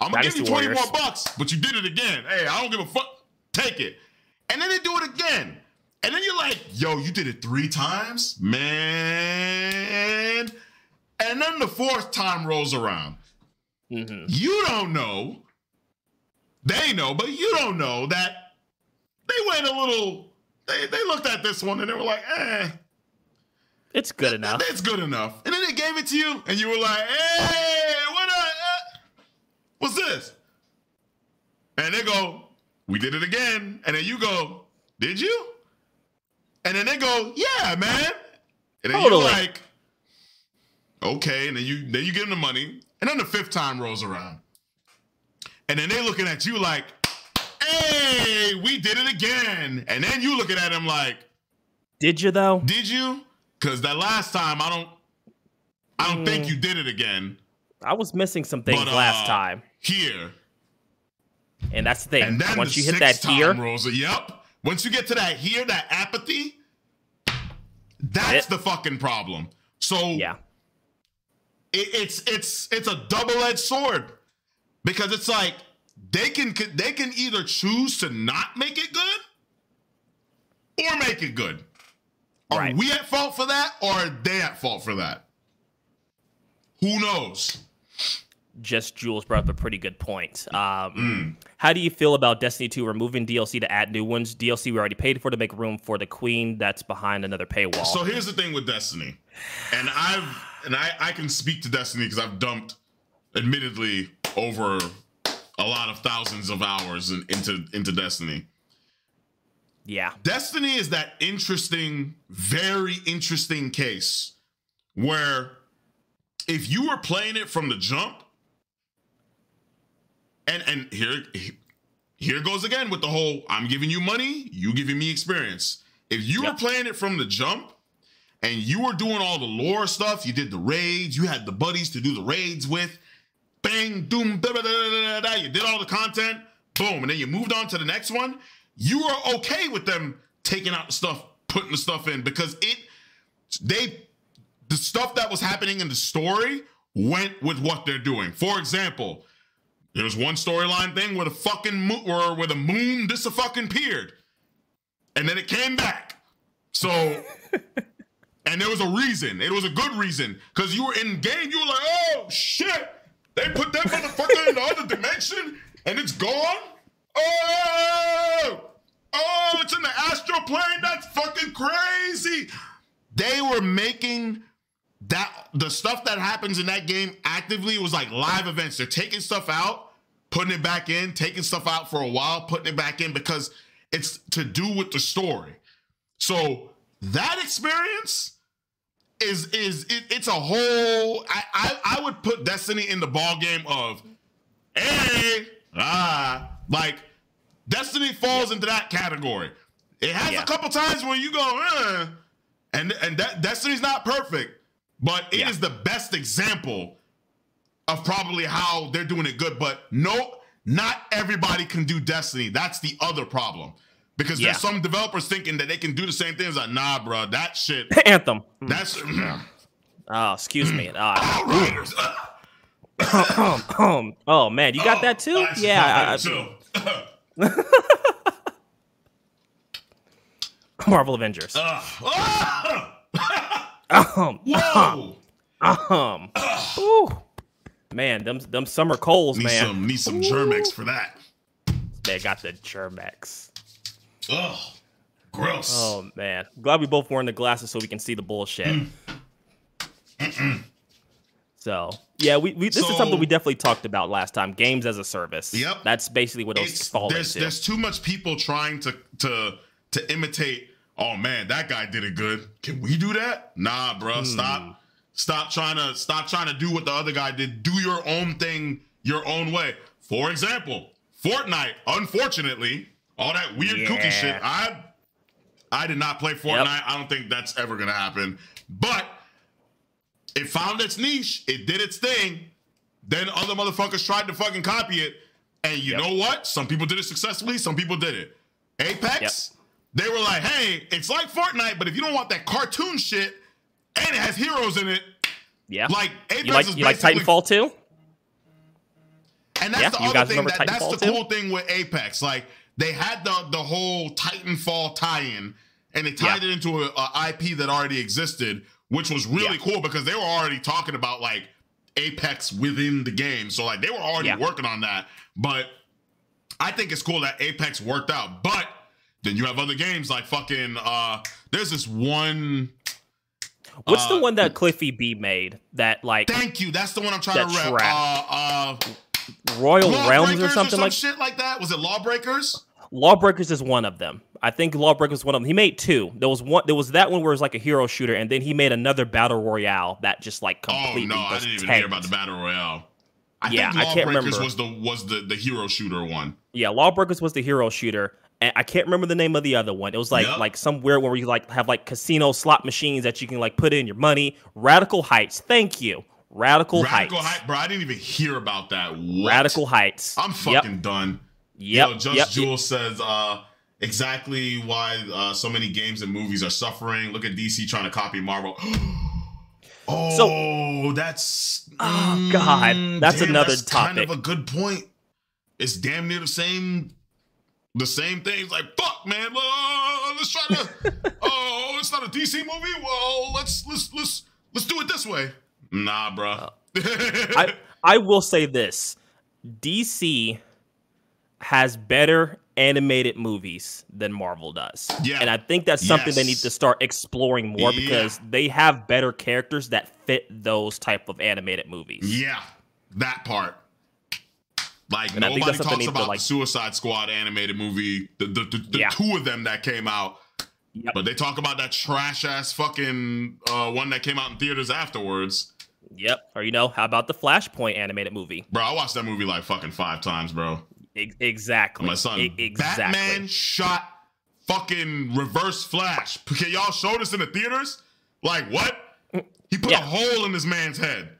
I'm gonna give you 20 Warriors. more bucks, but you did it again. Hey, I don't give a fuck. Take it. And then they do it again. And then you're like, yo, you did it three times? Man. And then the fourth time rolls around. Mm-hmm. You don't know. They know, but you don't know that they went a little. They, they looked at this one and they were like, eh. It's good enough. It's good enough. And then they gave it to you and you were like, hey, what What's this? And they go, We did it again. And then you go, Did you? And then they go, Yeah, man. And then Totally. you're like, okay, and then you then you give them the money, and then the fifth time rolls around. And then they looking at you like, hey, we did it again. And then you looking at him like, Did you though? did you? Because that last time I don't I don't think Mm. you did it again. I was missing some things But, last uh, time, Here. and that's the thing. And then Once the you hit that here, rolls. Yep. Once you get to that here, that apathy, that's It- the fucking problem. So yeah, it, it's it's it's a double-edged sword because it's like they can they can either choose to not make it good or make it good. Are Right. we at fault for that or are they at fault for that? Who knows? just Jules brought up a pretty good point. Um, Mm. How do you feel about Destiny 2 removing DLC to add new ones? DLC we already paid for to make room for the Queen that's behind another paywall. So here's the thing with Destiny, and I've and I I can speak to Destiny because I've dumped, admittedly, over a lot of thousands of hours in, into into Destiny. yeah, Destiny is that interesting, very interesting case where if you were playing it from the jump, and and here here goes again with the whole I'm giving you money, you giving me experience. If you Yeah. were playing it from the jump and you were doing all the lore stuff, you did the raids, you had the buddies to do the raids with, bang, doom, da da da da you did all the content, boom, and then you moved on to the next one. You were okay with them taking out the stuff, putting the stuff in because it, they, the stuff that was happening in the story went with what they're doing. For example, there's one storyline thing where the fucking moon, or where the moon a fucking appeared, and then it came back. So, and there was a reason. It was a good reason because you were in game. You were like, oh shit, they put that motherfucker in the other dimension, and it's gone. Oh, oh, it's in the astral plane. That's fucking crazy. They were making that the stuff that happens in that game actively was like live events. They're taking stuff out, putting it back in, taking stuff out for a while, putting it back in because it's to do with the story. So that experience is is it, it's a whole. I, I I would put Destiny in the ball game of, hey ah like Destiny falls into that category. It has Yeah. a couple times where you go, eh, and and that Destiny's not perfect, but it is Yeah. the best example of probably how they're doing it good. But no, not everybody can do Destiny. That's the other problem. Because Yeah. there's some developers thinking that they can do the same thing. It's like, nah, bro, that shit. Anthem. That's Oh, excuse me. Uh, Outriders. oh man, you got that too? I Yeah, got that I- too. Marvel Avengers. Ah! Um, Whoa! um, ooh. man, them them summer coals, Need man. some need some Germ-X for that. They got the Germ-X. Ugh. Gross. Oh man, glad we both wearing the glasses so we can see the bullshit. so yeah, we, we this So- is something we definitely talked about last time. Games as a service. Yep. that's basically what those It's, fall there's into. there's too much people trying to to to imitate. Oh man, that guy did it good. Can we do that? Nah, bro. Hmm. Stop. Stop trying to stop trying to do what the other guy did. Do your own thing your own way. For example, Fortnite. Unfortunately, all that weird kooky shit. I I did not play Fortnite. I don't think that's ever gonna happen. But it found its niche. It did its thing. Then other motherfuckers tried to fucking copy it. And you Yep. know what? Some people did it successfully. Some people did it. Apex, they were like, hey, it's like Fortnite, but if you don't want that cartoon shit and it has heroes in it, yeah, like Apex you like is you like Titanfall too? And that's Yeah, the you other thing. That, that's the too? cool thing with Apex. Like they had the the whole Titanfall tie-in, and they tied Yeah. it into a, a IP that already existed, which was really Yeah. cool because they were already talking about like Apex within the game. So like they were already Yeah. working on that. But I think it's cool that Apex worked out. But then you have other games like fucking uh there's this one What's the Uh, one that Cliffy B made that like thank you. That's the one I'm trying to rep. Uh uh Royal Realms or something some like? shit like that. Was it Lawbreakers? Lawbreakers is one of them. I think Lawbreakers is one of them. He made two. There was one. There was that one where it was like a hero shooter, and then he made another battle royale that just like completely. Oh no, I didn't even tanked. hear about the battle royale. I Yeah, think Lawbreakers was the was the the hero shooter one. Yeah, Lawbreakers was the hero shooter, and I can't remember the name of the other one. It was like Yep. like somewhere where you like have like casino slot machines that you can like put in your money. Radical Heights. Thank you. Radical, Radical Heights. bro. I didn't even hear about that. What? Radical Heights. I'm Yep. fucking done. Yep. Yo, Just yep. Jules says uh, exactly why uh, so many games and movies are suffering. Look at DC trying to copy Marvel. oh, that's Oh, God. Mm, That's another Kind of a good point. It's damn near the same, the same thing. It's like fuck, man. uh, let's try to. oh, it's not a DC movie. Well, let's let's let's let's do it this way. Nah, bro. I I will say this: DC has better animated movies than Marvel does. Yeah. And I think that's something they need to start exploring more Yeah. because they have better characters that fit those type of animated movies. Yeah, that part. Like And nobody talks need to, about like- the Suicide Squad animated movie, the the, the, the Yeah. two of them that came out, Yep. but they talk about that trash ass fucking uh, one that came out in theaters afterwards. Yep. Or you know, how about the Flashpoint animated movie? Bro, I watched that movie like fucking five times, bro. E- exactly. My son, E- exactly. Batman shot fucking Reverse Flash. Can y'all show this in the theaters? Like what? He put Yeah. a hole in this man's head.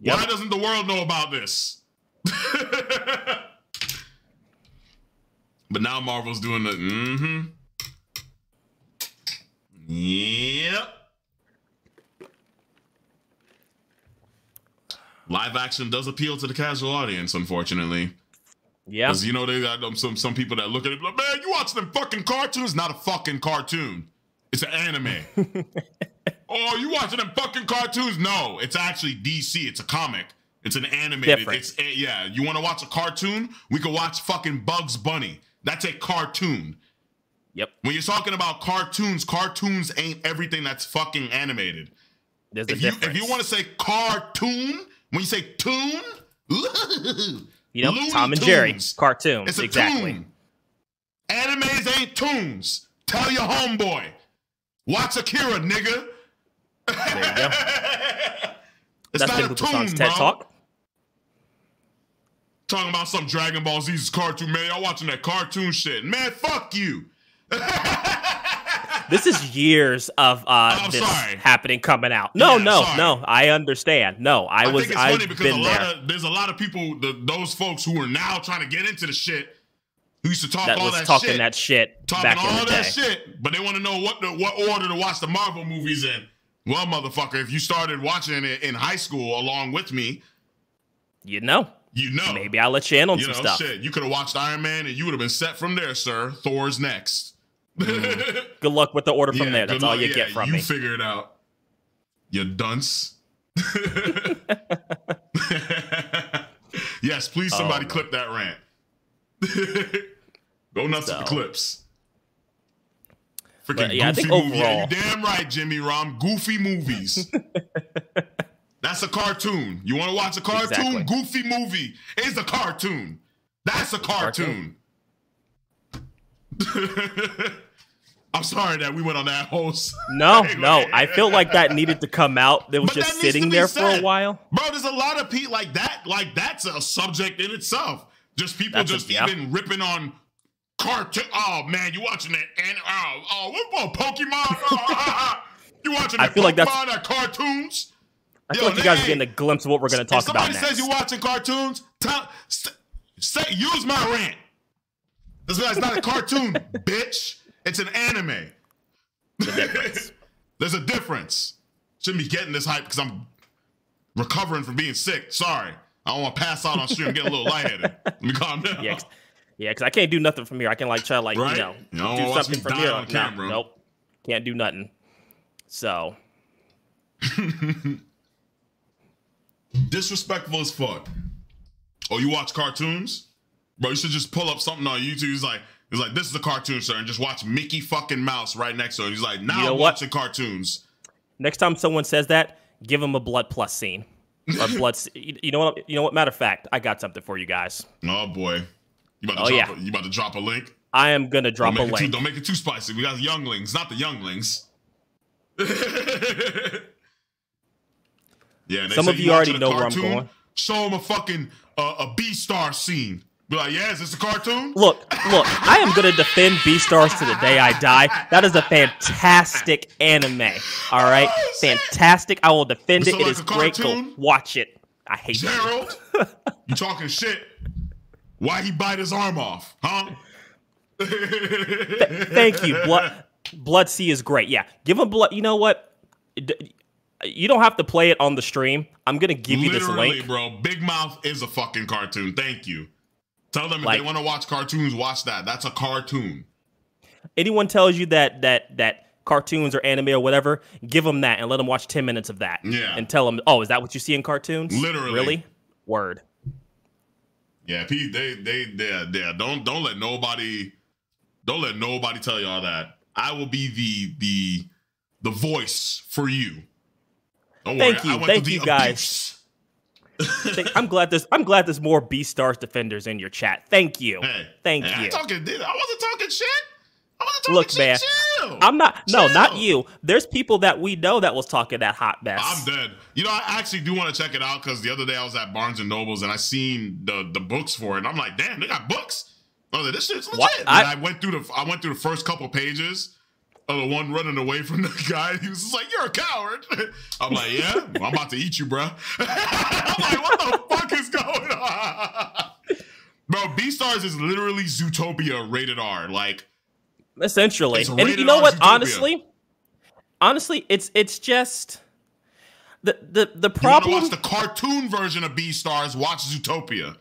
Yep. Why doesn't the world know about this? but now Marvel's doing the mm-hmm. Yep. Live action does appeal to the casual audience, unfortunately. Yeah. Because you know they got some some people that look at it like, man, you watch them fucking cartoons? Not a fucking cartoon. It's an anime. oh, you watching them fucking cartoons? No, it's actually DC. It's a comic. It's an animated. Different. It's a, yeah. You want to watch a cartoon? We could watch fucking Bugs Bunny. That's a cartoon. Yep. When you're talking about cartoons, cartoons ain't everything that's fucking animated. There's a If you difference. if you want to say cartoon, when you say tune, you know, Looney Tom and Jerry Tunes. cartoon. It's a exactly. tune. Animes ain't tunes. Tell your homeboy. Watch Akira, nigga. There you go. It's That's not a tune, TED bro. Talk. Talking about some Dragon Ball Z's cartoon, man. Y'all watching that cartoon shit. Man, fuck you. This is years of uh, I'm this sorry. happening coming out. No, Yeah, no, sorry. no. I understand. No, I, I was. think it's I've funny because a been lot there. of there's a lot of people, the, those folks who are now trying to get into the shit, who used to talk that all was that talking shit, that shit talking back all the day. that shit, but they want to know what the, what order to watch the Marvel movies in. Well, motherfucker, if you started watching it in high school along with me, You know, you know. maybe I'll let you in on you some know, stuff. shit. You could have watched Iron Man and you would have been set from there, sir. Thor's next. Mm-hmm. Good luck with the order from Yeah, there. That's all luck. you Yeah, get from you me. figure it out. You dunce. yes, please oh, somebody Oh, clip that rant. Go nuts with the clips. Freaking But, yeah, goofy think movie. Yeah, you damn right, Jimmy Rom. Goofy movies. That's a cartoon. You want to watch a cartoon? Exactly. Goofy movie is a cartoon. That's a cartoon. I'm sorry that we went on that whole. No, no. I feel like that needed to come out. It was But just sitting there for a while. Bro, there's a lot of people like that. Like that's a subject in itself. Just people That's a- just yeah. even ripping on cartoon. Oh man, you watching that? And oh, oh, what about Pokemon? Oh, you watching? I feel like that's- Pokemon, cartoons. I feel Yo, like you guys are getting a glimpse of what we're going to talk somebody about Somebody says next. you watching cartoons, tell say, use my rant. This it's not a cartoon, bitch. It's an anime. The. There's a difference. Shouldn't be getting this hype because I'm recovering from being sick. Sorry. I don't want to pass out on stream and get a little lightheaded. Let me calm down. Yeah, 'cause- yeah, because I can't do nothing from here. I can like try like Right? you know You don't do something me from here. on camera. nope, can't do nothing. So Disrespectful as fuck. Oh, you watch cartoons? Bro, you should just pull up something on YouTube. He's like, he's like, this is a cartoon, sir, and just watch Mickey fucking Mouse right next to it. He's like, now You know I'm what? watching cartoons. next time someone says that, give them a blood plus scene or blood. you know what? You know what? Matter of fact, I got something for you guys. Oh boy. You about to Oh, drop yeah. a, you about to drop a link? I am gonna drop a it too, link. don't make it too spicy. We got younglings, not the younglings. yeah, Some of you already know where I'm cartoon, going. Show them a fucking uh, a B star scene. Be like, yeah, is this a cartoon? Look, look, I am gonna defend Beastars to the day I die. That is a fantastic anime. All right, Oh, fantastic. I will defend it. It like is great. Go watch it. I hate you. Gerald, you talking shit? Why he bite his arm off, huh? Thank you. Blood Blood-C is great. Yeah, give him blood. You know what? D- You don't have to play it on the stream. I'm gonna give you this Literally, link. bro. Big Mouth is a fucking cartoon. Thank you. Tell them if they want to watch cartoons, watch that. That's a cartoon. Anyone tells you that that that cartoons or anime or whatever, give them that and let them watch 10 minutes of that. Yeah. And tell them, "Oh, is that what you see in cartoons?" Literally. Really? Word. Yeah, Pete, they they they yeah, don't don't let nobody don't let nobody tell y'all that. I will be the the the voice for you. Don't Thank worry, I you. Thank you, guys. abuse. I'm glad there's I'm glad there's more Beastars defenders in your chat. Thank you. Hey, Thank hey, I you. ain't talking. I wasn't talking shit. I wasn't talking Look, shit. man, Chill. I'm not no, not you. There's people that we know that was talking that hot mess. I'm dead. You know, I actually do want to check it out because the other day I was at Barnes and Nobles and I seen the the books for it. And I'm like, damn, they got books. I was like, this shit's legit. What? And I- I, went through the I went through the first couple pages of the one running away from the guy. He was just like, "You're a coward." I'm like, "Yeah, I'm about to eat you, bro." I'm like, "What the fuck is going on?" Bro, Beastars is literally Zootopia rated R. Like, Essentially. And you know what? Zootopia. Honestly, honestly, it's it's just the the the you problem. watch the cartoon version of Beastars. Watch Zootopia.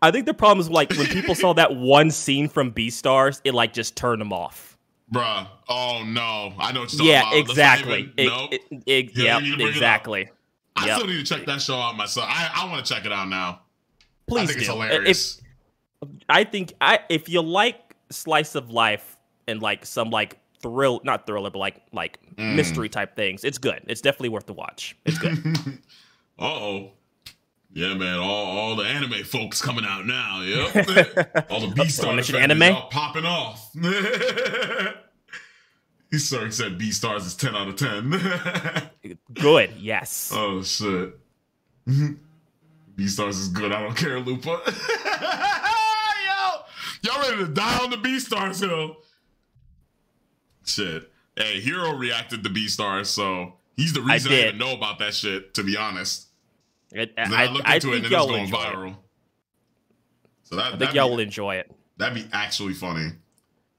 I think the problem is like when people saw that one scene from Beastars, it like just turned them off. Bruh. Oh no. I know what you're Yeah, talking about. Exactly. even- nope. it- it- Yeah, yep, you need to bring it up. exactly. I yep. still need to check that show out myself. I, I want to check it out now. Please I think do. it's hilarious. If I think I if you like slice of life and like some like thrill, not thriller, but like like Mm. mystery type things, it's good. It's definitely worth the watch. It's good. uh oh. Yeah, man. All, all the anime folks coming out now. Yep. all the Beastars mention anime all popping off. he sir said Beastars is ten out of ten. good. Yes. oh shit. Beastars is good. I don't care, Lupa. Yo, y'all ready to die on the Beastars hill? Shit. Hey, Hero reacted to Beastars, so he's the reason I, did. even know about that shit. To be honest. It- I, I, looked I into it think and it y'all was going enjoy it. viral. So that I think y'all be, will enjoy it. that'd be actually funny.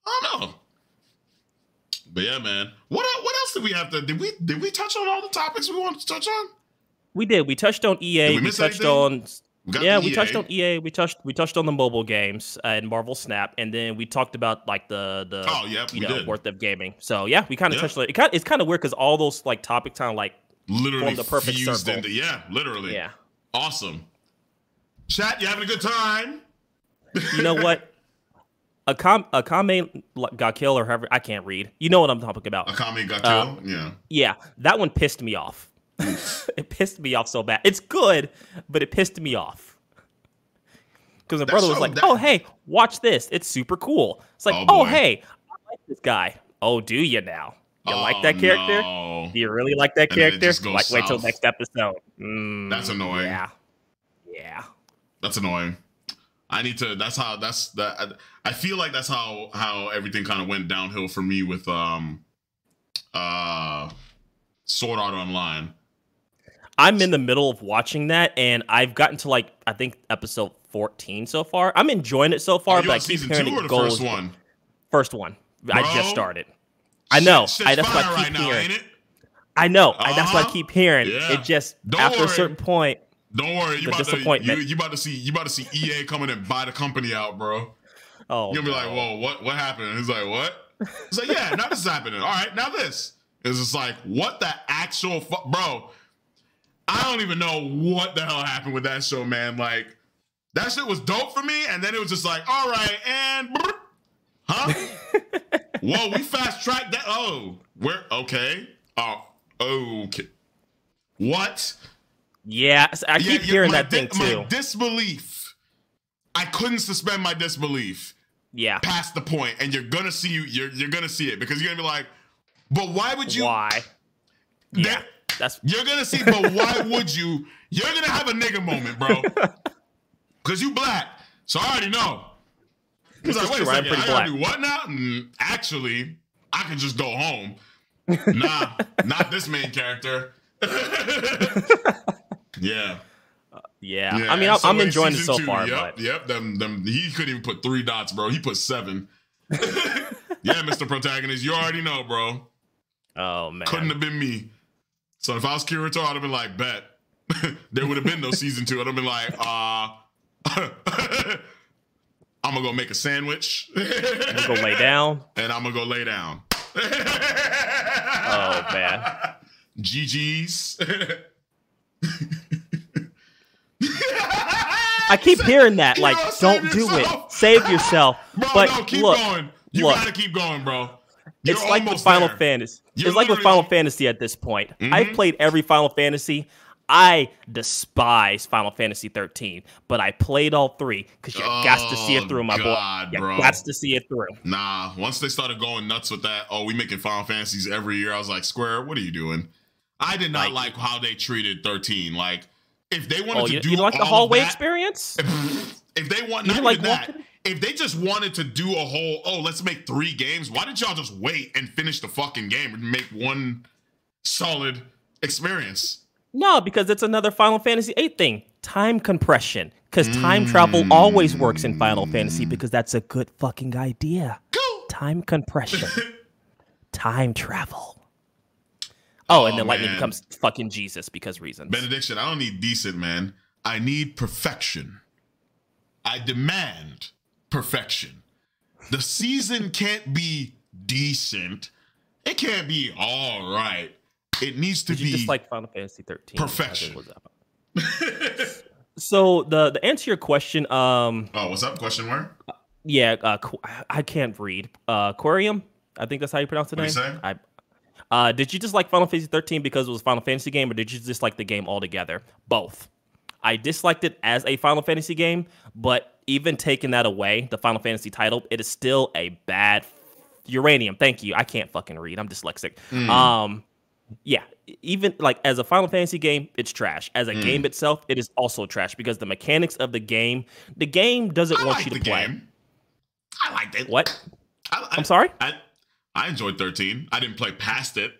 I don't know. But yeah, man. What what else did we have to did we did we touch on all the topics we wanted to touch on? We did. We touched on EA. Did we We, touched anything? on We yeah. We touched on EA. We touched we touched on the mobile games uh, and Marvel Snap, and then we talked about like the the Oh, yep, you know did. worth of gaming. So yeah, we kind of Yeah. touched on it. Kind it's kind of weird because all those like topics kind of like Literally the perfect fused circle. into yeah, literally. yeah. Awesome. Chat, you having a good time? You know what? Akam Akame ga Kill or however I can't read. You know what I'm talking about. Akami got Uh, killed? yeah. Yeah, that one pissed me off. it pissed me off so bad. It's good, but it pissed me off. Because my That brother was like, that- "Oh, hey, watch this. It's super cool." It's like, Oh, "Oh, hey, I like this guy." Oh, do you now? You like Oh, that character? no. Do you really like that And character? Like, wait till next episode. Mm, That's annoying. Yeah, yeah. That's annoying. I need to. That's how. That's that. I, I feel like that's how how everything kind of went downhill for me with um, uh, Sword Art Online. I'm in the middle of watching that, and I've gotten to like I think episode 14 so far. I'm enjoying it so far, Are you but I on keep season hearing two or the first one? First one. I just started. I know. Shit- I, that's what I keep right now, hearing. it? I know. I, that's what I Uh-huh. keep hearing. Yeah. It just Don't after a certain point. Don't worry, you about to you, disappointment. you about to see you about to see EA coming and buy the company out, bro. Oh, You'll be like, whoa, what what happened? He's like, what? He's like, yeah, now this is happening. All right, now this. It's just like, what the actual fu- bro? I don't even know what the hell happened with that show, man. Like, that shit was dope for me, and then it was just like, all right, and huh? Whoa, we fast tracked that. Oh, we're okay. Oh, okay. What? Yeah, I keep hearing my that thing too. My disbelief. I couldn't suspend my disbelief Yeah. past the point, and you're gonna see you. You're you're gonna see it because you're gonna be like, but why would you? Why? Yeah. That's You're gonna see, but why would you? You're gonna have a nigga moment, bro. Cause you black, so I already know. He's like, is wait a true, I'm second, I gotta black. do what now? Mm, actually, I can just go home. Nah, not this main character. yeah. yeah. Yeah, I mean, I'm, so I'm in enjoying it so two, far, Yep, but yep. Them, them. He couldn't even put three dots, bro. He put seven. yeah, Mr. Protagonist, you already know, bro. oh man. Couldn't have been me. So if I was Kirito, I'd have been like, bet. there would have been no season two. I'd have been like, uh, I'm gonna go make a sandwich, I'm gonna go lay down. and I'm gonna go lay down. Oh man. GG's. I keep hearing that. Like, know, don't do yourself. it. Save yourself. Bro, but no, keep look, going. You look. gotta keep going, bro. You're it's like with Final there. Fantasy. You're it's like with Final Fantasy at this point. Mhm. I've played every Final Fantasy. I despise Final Fantasy 13, but I played all three because you got to see it Oh, through, my oh, God, boy. You bro. got to see it through. Nah, once they started going nuts with that, oh, we making Final Fantasies every year, I was like, Square, what are you doing? I did not like, Like- how they treated 13. Like, if they wanted Oh, to you, do you like the hallway that, experience? if they want not like that, if they just wanted to do a whole, oh, let's make three games, why did y'all just wait and finish the fucking game and make one solid experience? No, because it's another Final Fantasy 8 thing. Time compression. Because time travel always works in Final Fantasy because that's a good fucking idea. Time compression. time travel. Oh, and Oh, then Lightning man. becomes fucking Jesus because reasons. Benediction, I don't need decent, man. I need perfection. I demand perfection. The season can't be decent. It can't be all right. It needs to be just like Final Fantasy 13? perfection. was up? So the the answer to your question, um, oh, what's up? Question mark? yeah, uh, I can't read. Uh, Aquarium, I think that's how you pronounce the name. What'd you? I, uh, did you just like Final Fantasy 13 because it was a Final Fantasy game, or did you just like the game altogether? Both. I disliked it as a Final Fantasy game, but even taking that away, the Final Fantasy title, it is still a bad uranium. Thank you. I can't fucking read. I'm dyslexic. Hmm. Um, yeah, even like as a Final Fantasy game, it's trash. As a game mm. itself, it is also trash because the mechanics of the game, the game doesn't I want like you to play. game. I liked it. What? I, I'm sorry. I, I enjoyed 13. I didn't play past it.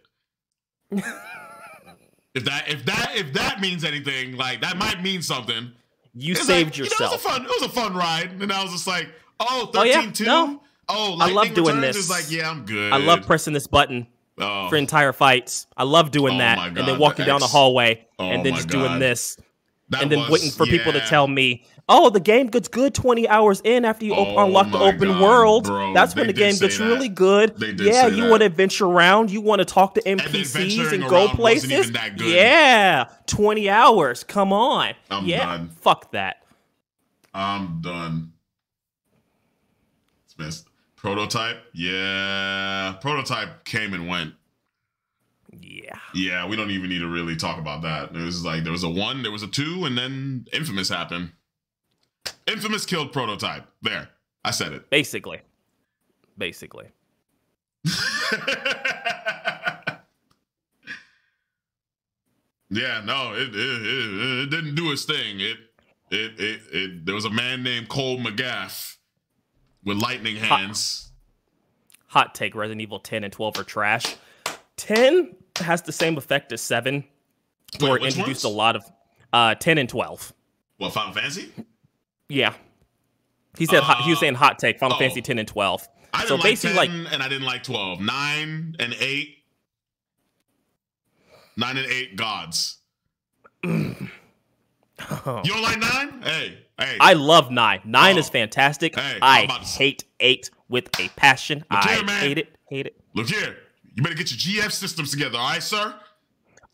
if that if that if that means anything, like that might mean something. You It's saved like, you know, yourself. it was a fun. It was a fun ride, and I was just like, "Oh, 13 Oh, yeah, too. no. Oh, I love doing Returns this. Is like, yeah, I'm good. I love pressing this button oh, for entire fights. I love doing Oh that, my and then walking the down the hallway, Oh and then just God. doing this, that and then was- waiting for people to tell me, "Oh, the game gets good 20 hours in after you Oh unlock the open God, world. bro, That's when the game gets that. really good. Yeah, you want to adventure around, you want to talk to NPCs venturing and go places. even that good. Yeah, 20 hours. Come on. I'm yeah, done. fuck that. I'm done. Smith. Prototype, yeah. Prototype came and went. Yeah. Yeah, we don't even need to really talk about that. It was like there was a one, there was a two, and then Infamous happened. Infamous killed Prototype. There, I said it. Basically. Basically. yeah, no, it, it it it didn't do its thing. It it it, it there was a man named Cole MacGrath with lightning hands. hot take Resident Evil 10 and 12 are trash. 10 has the same effect as 7, Wait, where it introduced ones? a lot of uh 10 and 12. What Final Fantasy? Yeah. He said hot, he was Uh, saying hot take Final oh. Fantasy 10 and 12. I didn't So like basically, 10 like- and I didn't like 12. 9 and 8. 9 and 8 gods. You don't like 9? Hey, hey. I love 9. 9 Oh. is fantastic. Hey, I hate 8 with a passion. Look I here, man. hate it. Hate it. Look here. You better get your GF systems together, all right, sir?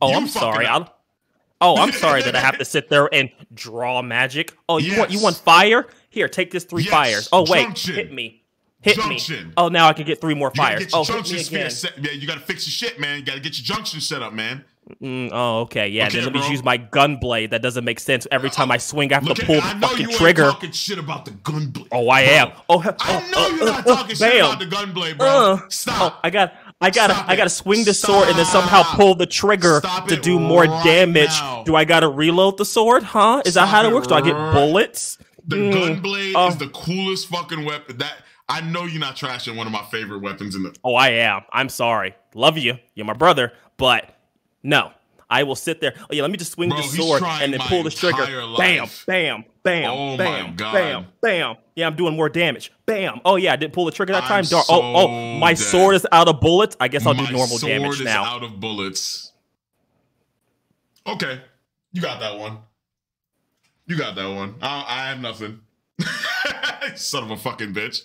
Oh, You I'm sorry. up. I'll, oh, I'm sorry that I have to sit there and draw magic. Oh, you want you want fire? Here, take this three Yes, fires. Oh wait, junction. hit me. Hit junction. me. Oh, now I can get three more You fires. get your Oh, hit me again. set. Yeah, you gotta fix your shit, man. You gotta get your junction set up, man. Mm, oh, okay. Yeah. Okay, then let me bro. use my gun blade. That doesn't make sense. Every time I swing, I have Look to at pull I the know fucking you trigger. talking shit about the gun blade. Oh, I Bro, am. Oh, he- I oh, know uh, you're uh, not uh, talking shit bam. about the gun blade, bro. Uh, Stop. Oh, I got, I got, Stop to I got to it. swing the sword and then somehow pull the trigger Stop to do more right damage. now. Do I got to reload the sword? Huh? Is that how it it works? Do I get bullets? The Mm. gun blade Oh. is the coolest fucking weapon. That I know you're not trashing one of my favorite weapons in the. Oh, I am. I'm sorry. Love you. You're my brother, but no. I will sit there. Oh yeah, let me just swing Bro, the sword and then pull the trigger. Bam, bam, bam, Oh bam, bam, bam. Yeah, I'm doing more damage. Bam. Oh yeah, I didn't pull the trigger that I'm time. Darn. oh, oh, my dead. sword is out of bullets. I guess I'll my do normal sword damage is now. out of bullets. Okay, you got that one. You got that one. I, I have nothing. Son of a fucking bitch.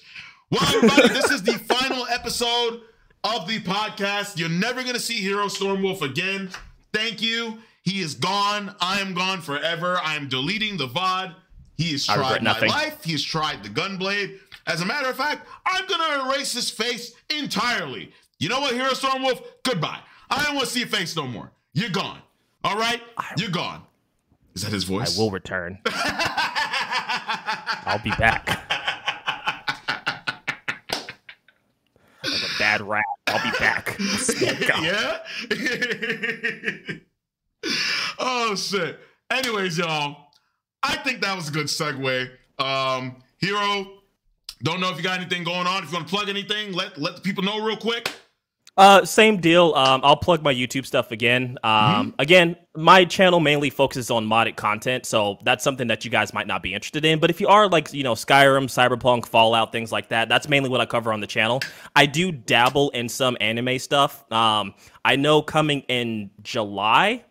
Well, everybody, this is the final episode of the podcast. You're never gonna see Hirostormwolf again. Thank you. He is gone. I am gone forever. I am deleting the VOD. He has tried my life. He has tried the gunblade. As a matter of fact, I'm gonna erase his face entirely. You know what, Hirostormwolf? Goodbye. I don't want to see your face no more. You're gone. All right? You're gone. Is that his voice? I will return. I'll be back. like a bad rap. I'll be back. I'll sneak out. yeah. oh shit. Anyways, y'all, I think that was a good segue. Um, Hiro, don't know if you got anything going on. If you want to plug anything, let let the people know real quick. Uh, same deal. Um, I'll plug my YouTube stuff again. Um, again, my channel mainly focuses on modded content, so that's something that you guys might not be interested in. But if you are like, you know, Skyrim, Cyberpunk, Fallout, things like that, that's mainly what I cover on the channel. I do dabble in some anime stuff. Um, I know coming in July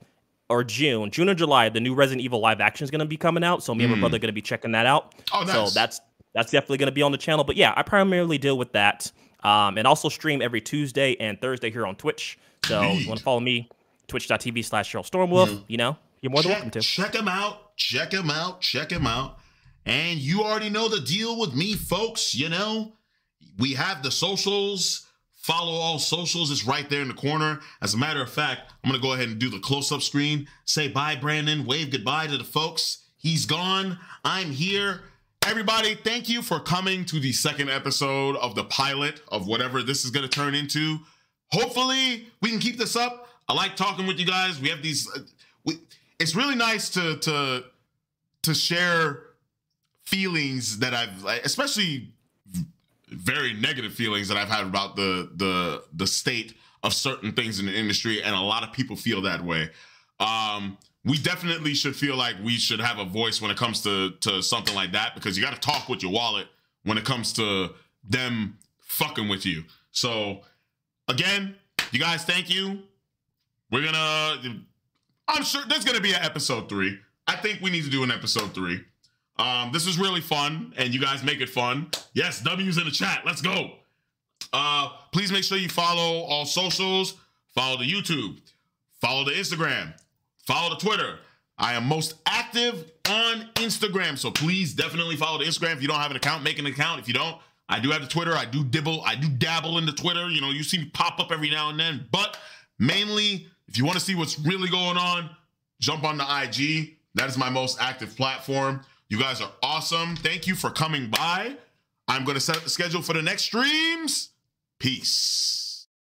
or June, June or July, the new Resident Evil live action is going to be coming out. So me and my Mm. brother are going to be checking that out. Oh, nice. So that's that's definitely going to be on the channel. But yeah, I primarily deal with that, um, and also stream every Tuesday and Thursday here on Twitch. So if you want to follow me, twitch.tv slash Cheryl Stormwolf. You know, you're more than welcome to. Check him out. Check him out. Check him out. And you already know the deal with me, folks. You know, we have the socials. Follow all socials. It's right there in the corner. As a matter of fact, I'm going to go ahead and do the close up screen. Say bye, Brandon. Wave goodbye to the folks. He's gone. I'm here. Everybody, thank you for coming to the second episode of the pilot of whatever this is going to turn into. Hopefully, we can keep this up. I like talking with you guys. We have these. Uh, we, it's really nice to to to share feelings that I've, especially very negative feelings that I've had about the the the state of certain things in the industry, and a lot of people feel that way. Um, we definitely should feel like we should have a voice when it comes to to something like that because you got to talk with your wallet when it comes to them fucking with you. So again, you guys, thank you. We're gonna. I'm sure there's gonna be an episode three. I think we need to do an episode three. Um, this is really fun, and you guys make it fun. Yes, W's in the chat. Let's go. Uh, please make sure you follow all socials. Follow the YouTube. Follow the Instagram. Follow the Twitter. I am most active on Instagram, so please definitely follow the Instagram. If you don't have an account, make an account. If you don't, I do have the Twitter. I do dibble. I do dabble in the Twitter. You know, you see me pop up every now and then. But mainly, if you want to see what's really going on, jump on the IG. That is my most active platform. You guys are awesome. Thank you for coming by. I'm going to set up the schedule for the next streams. Peace.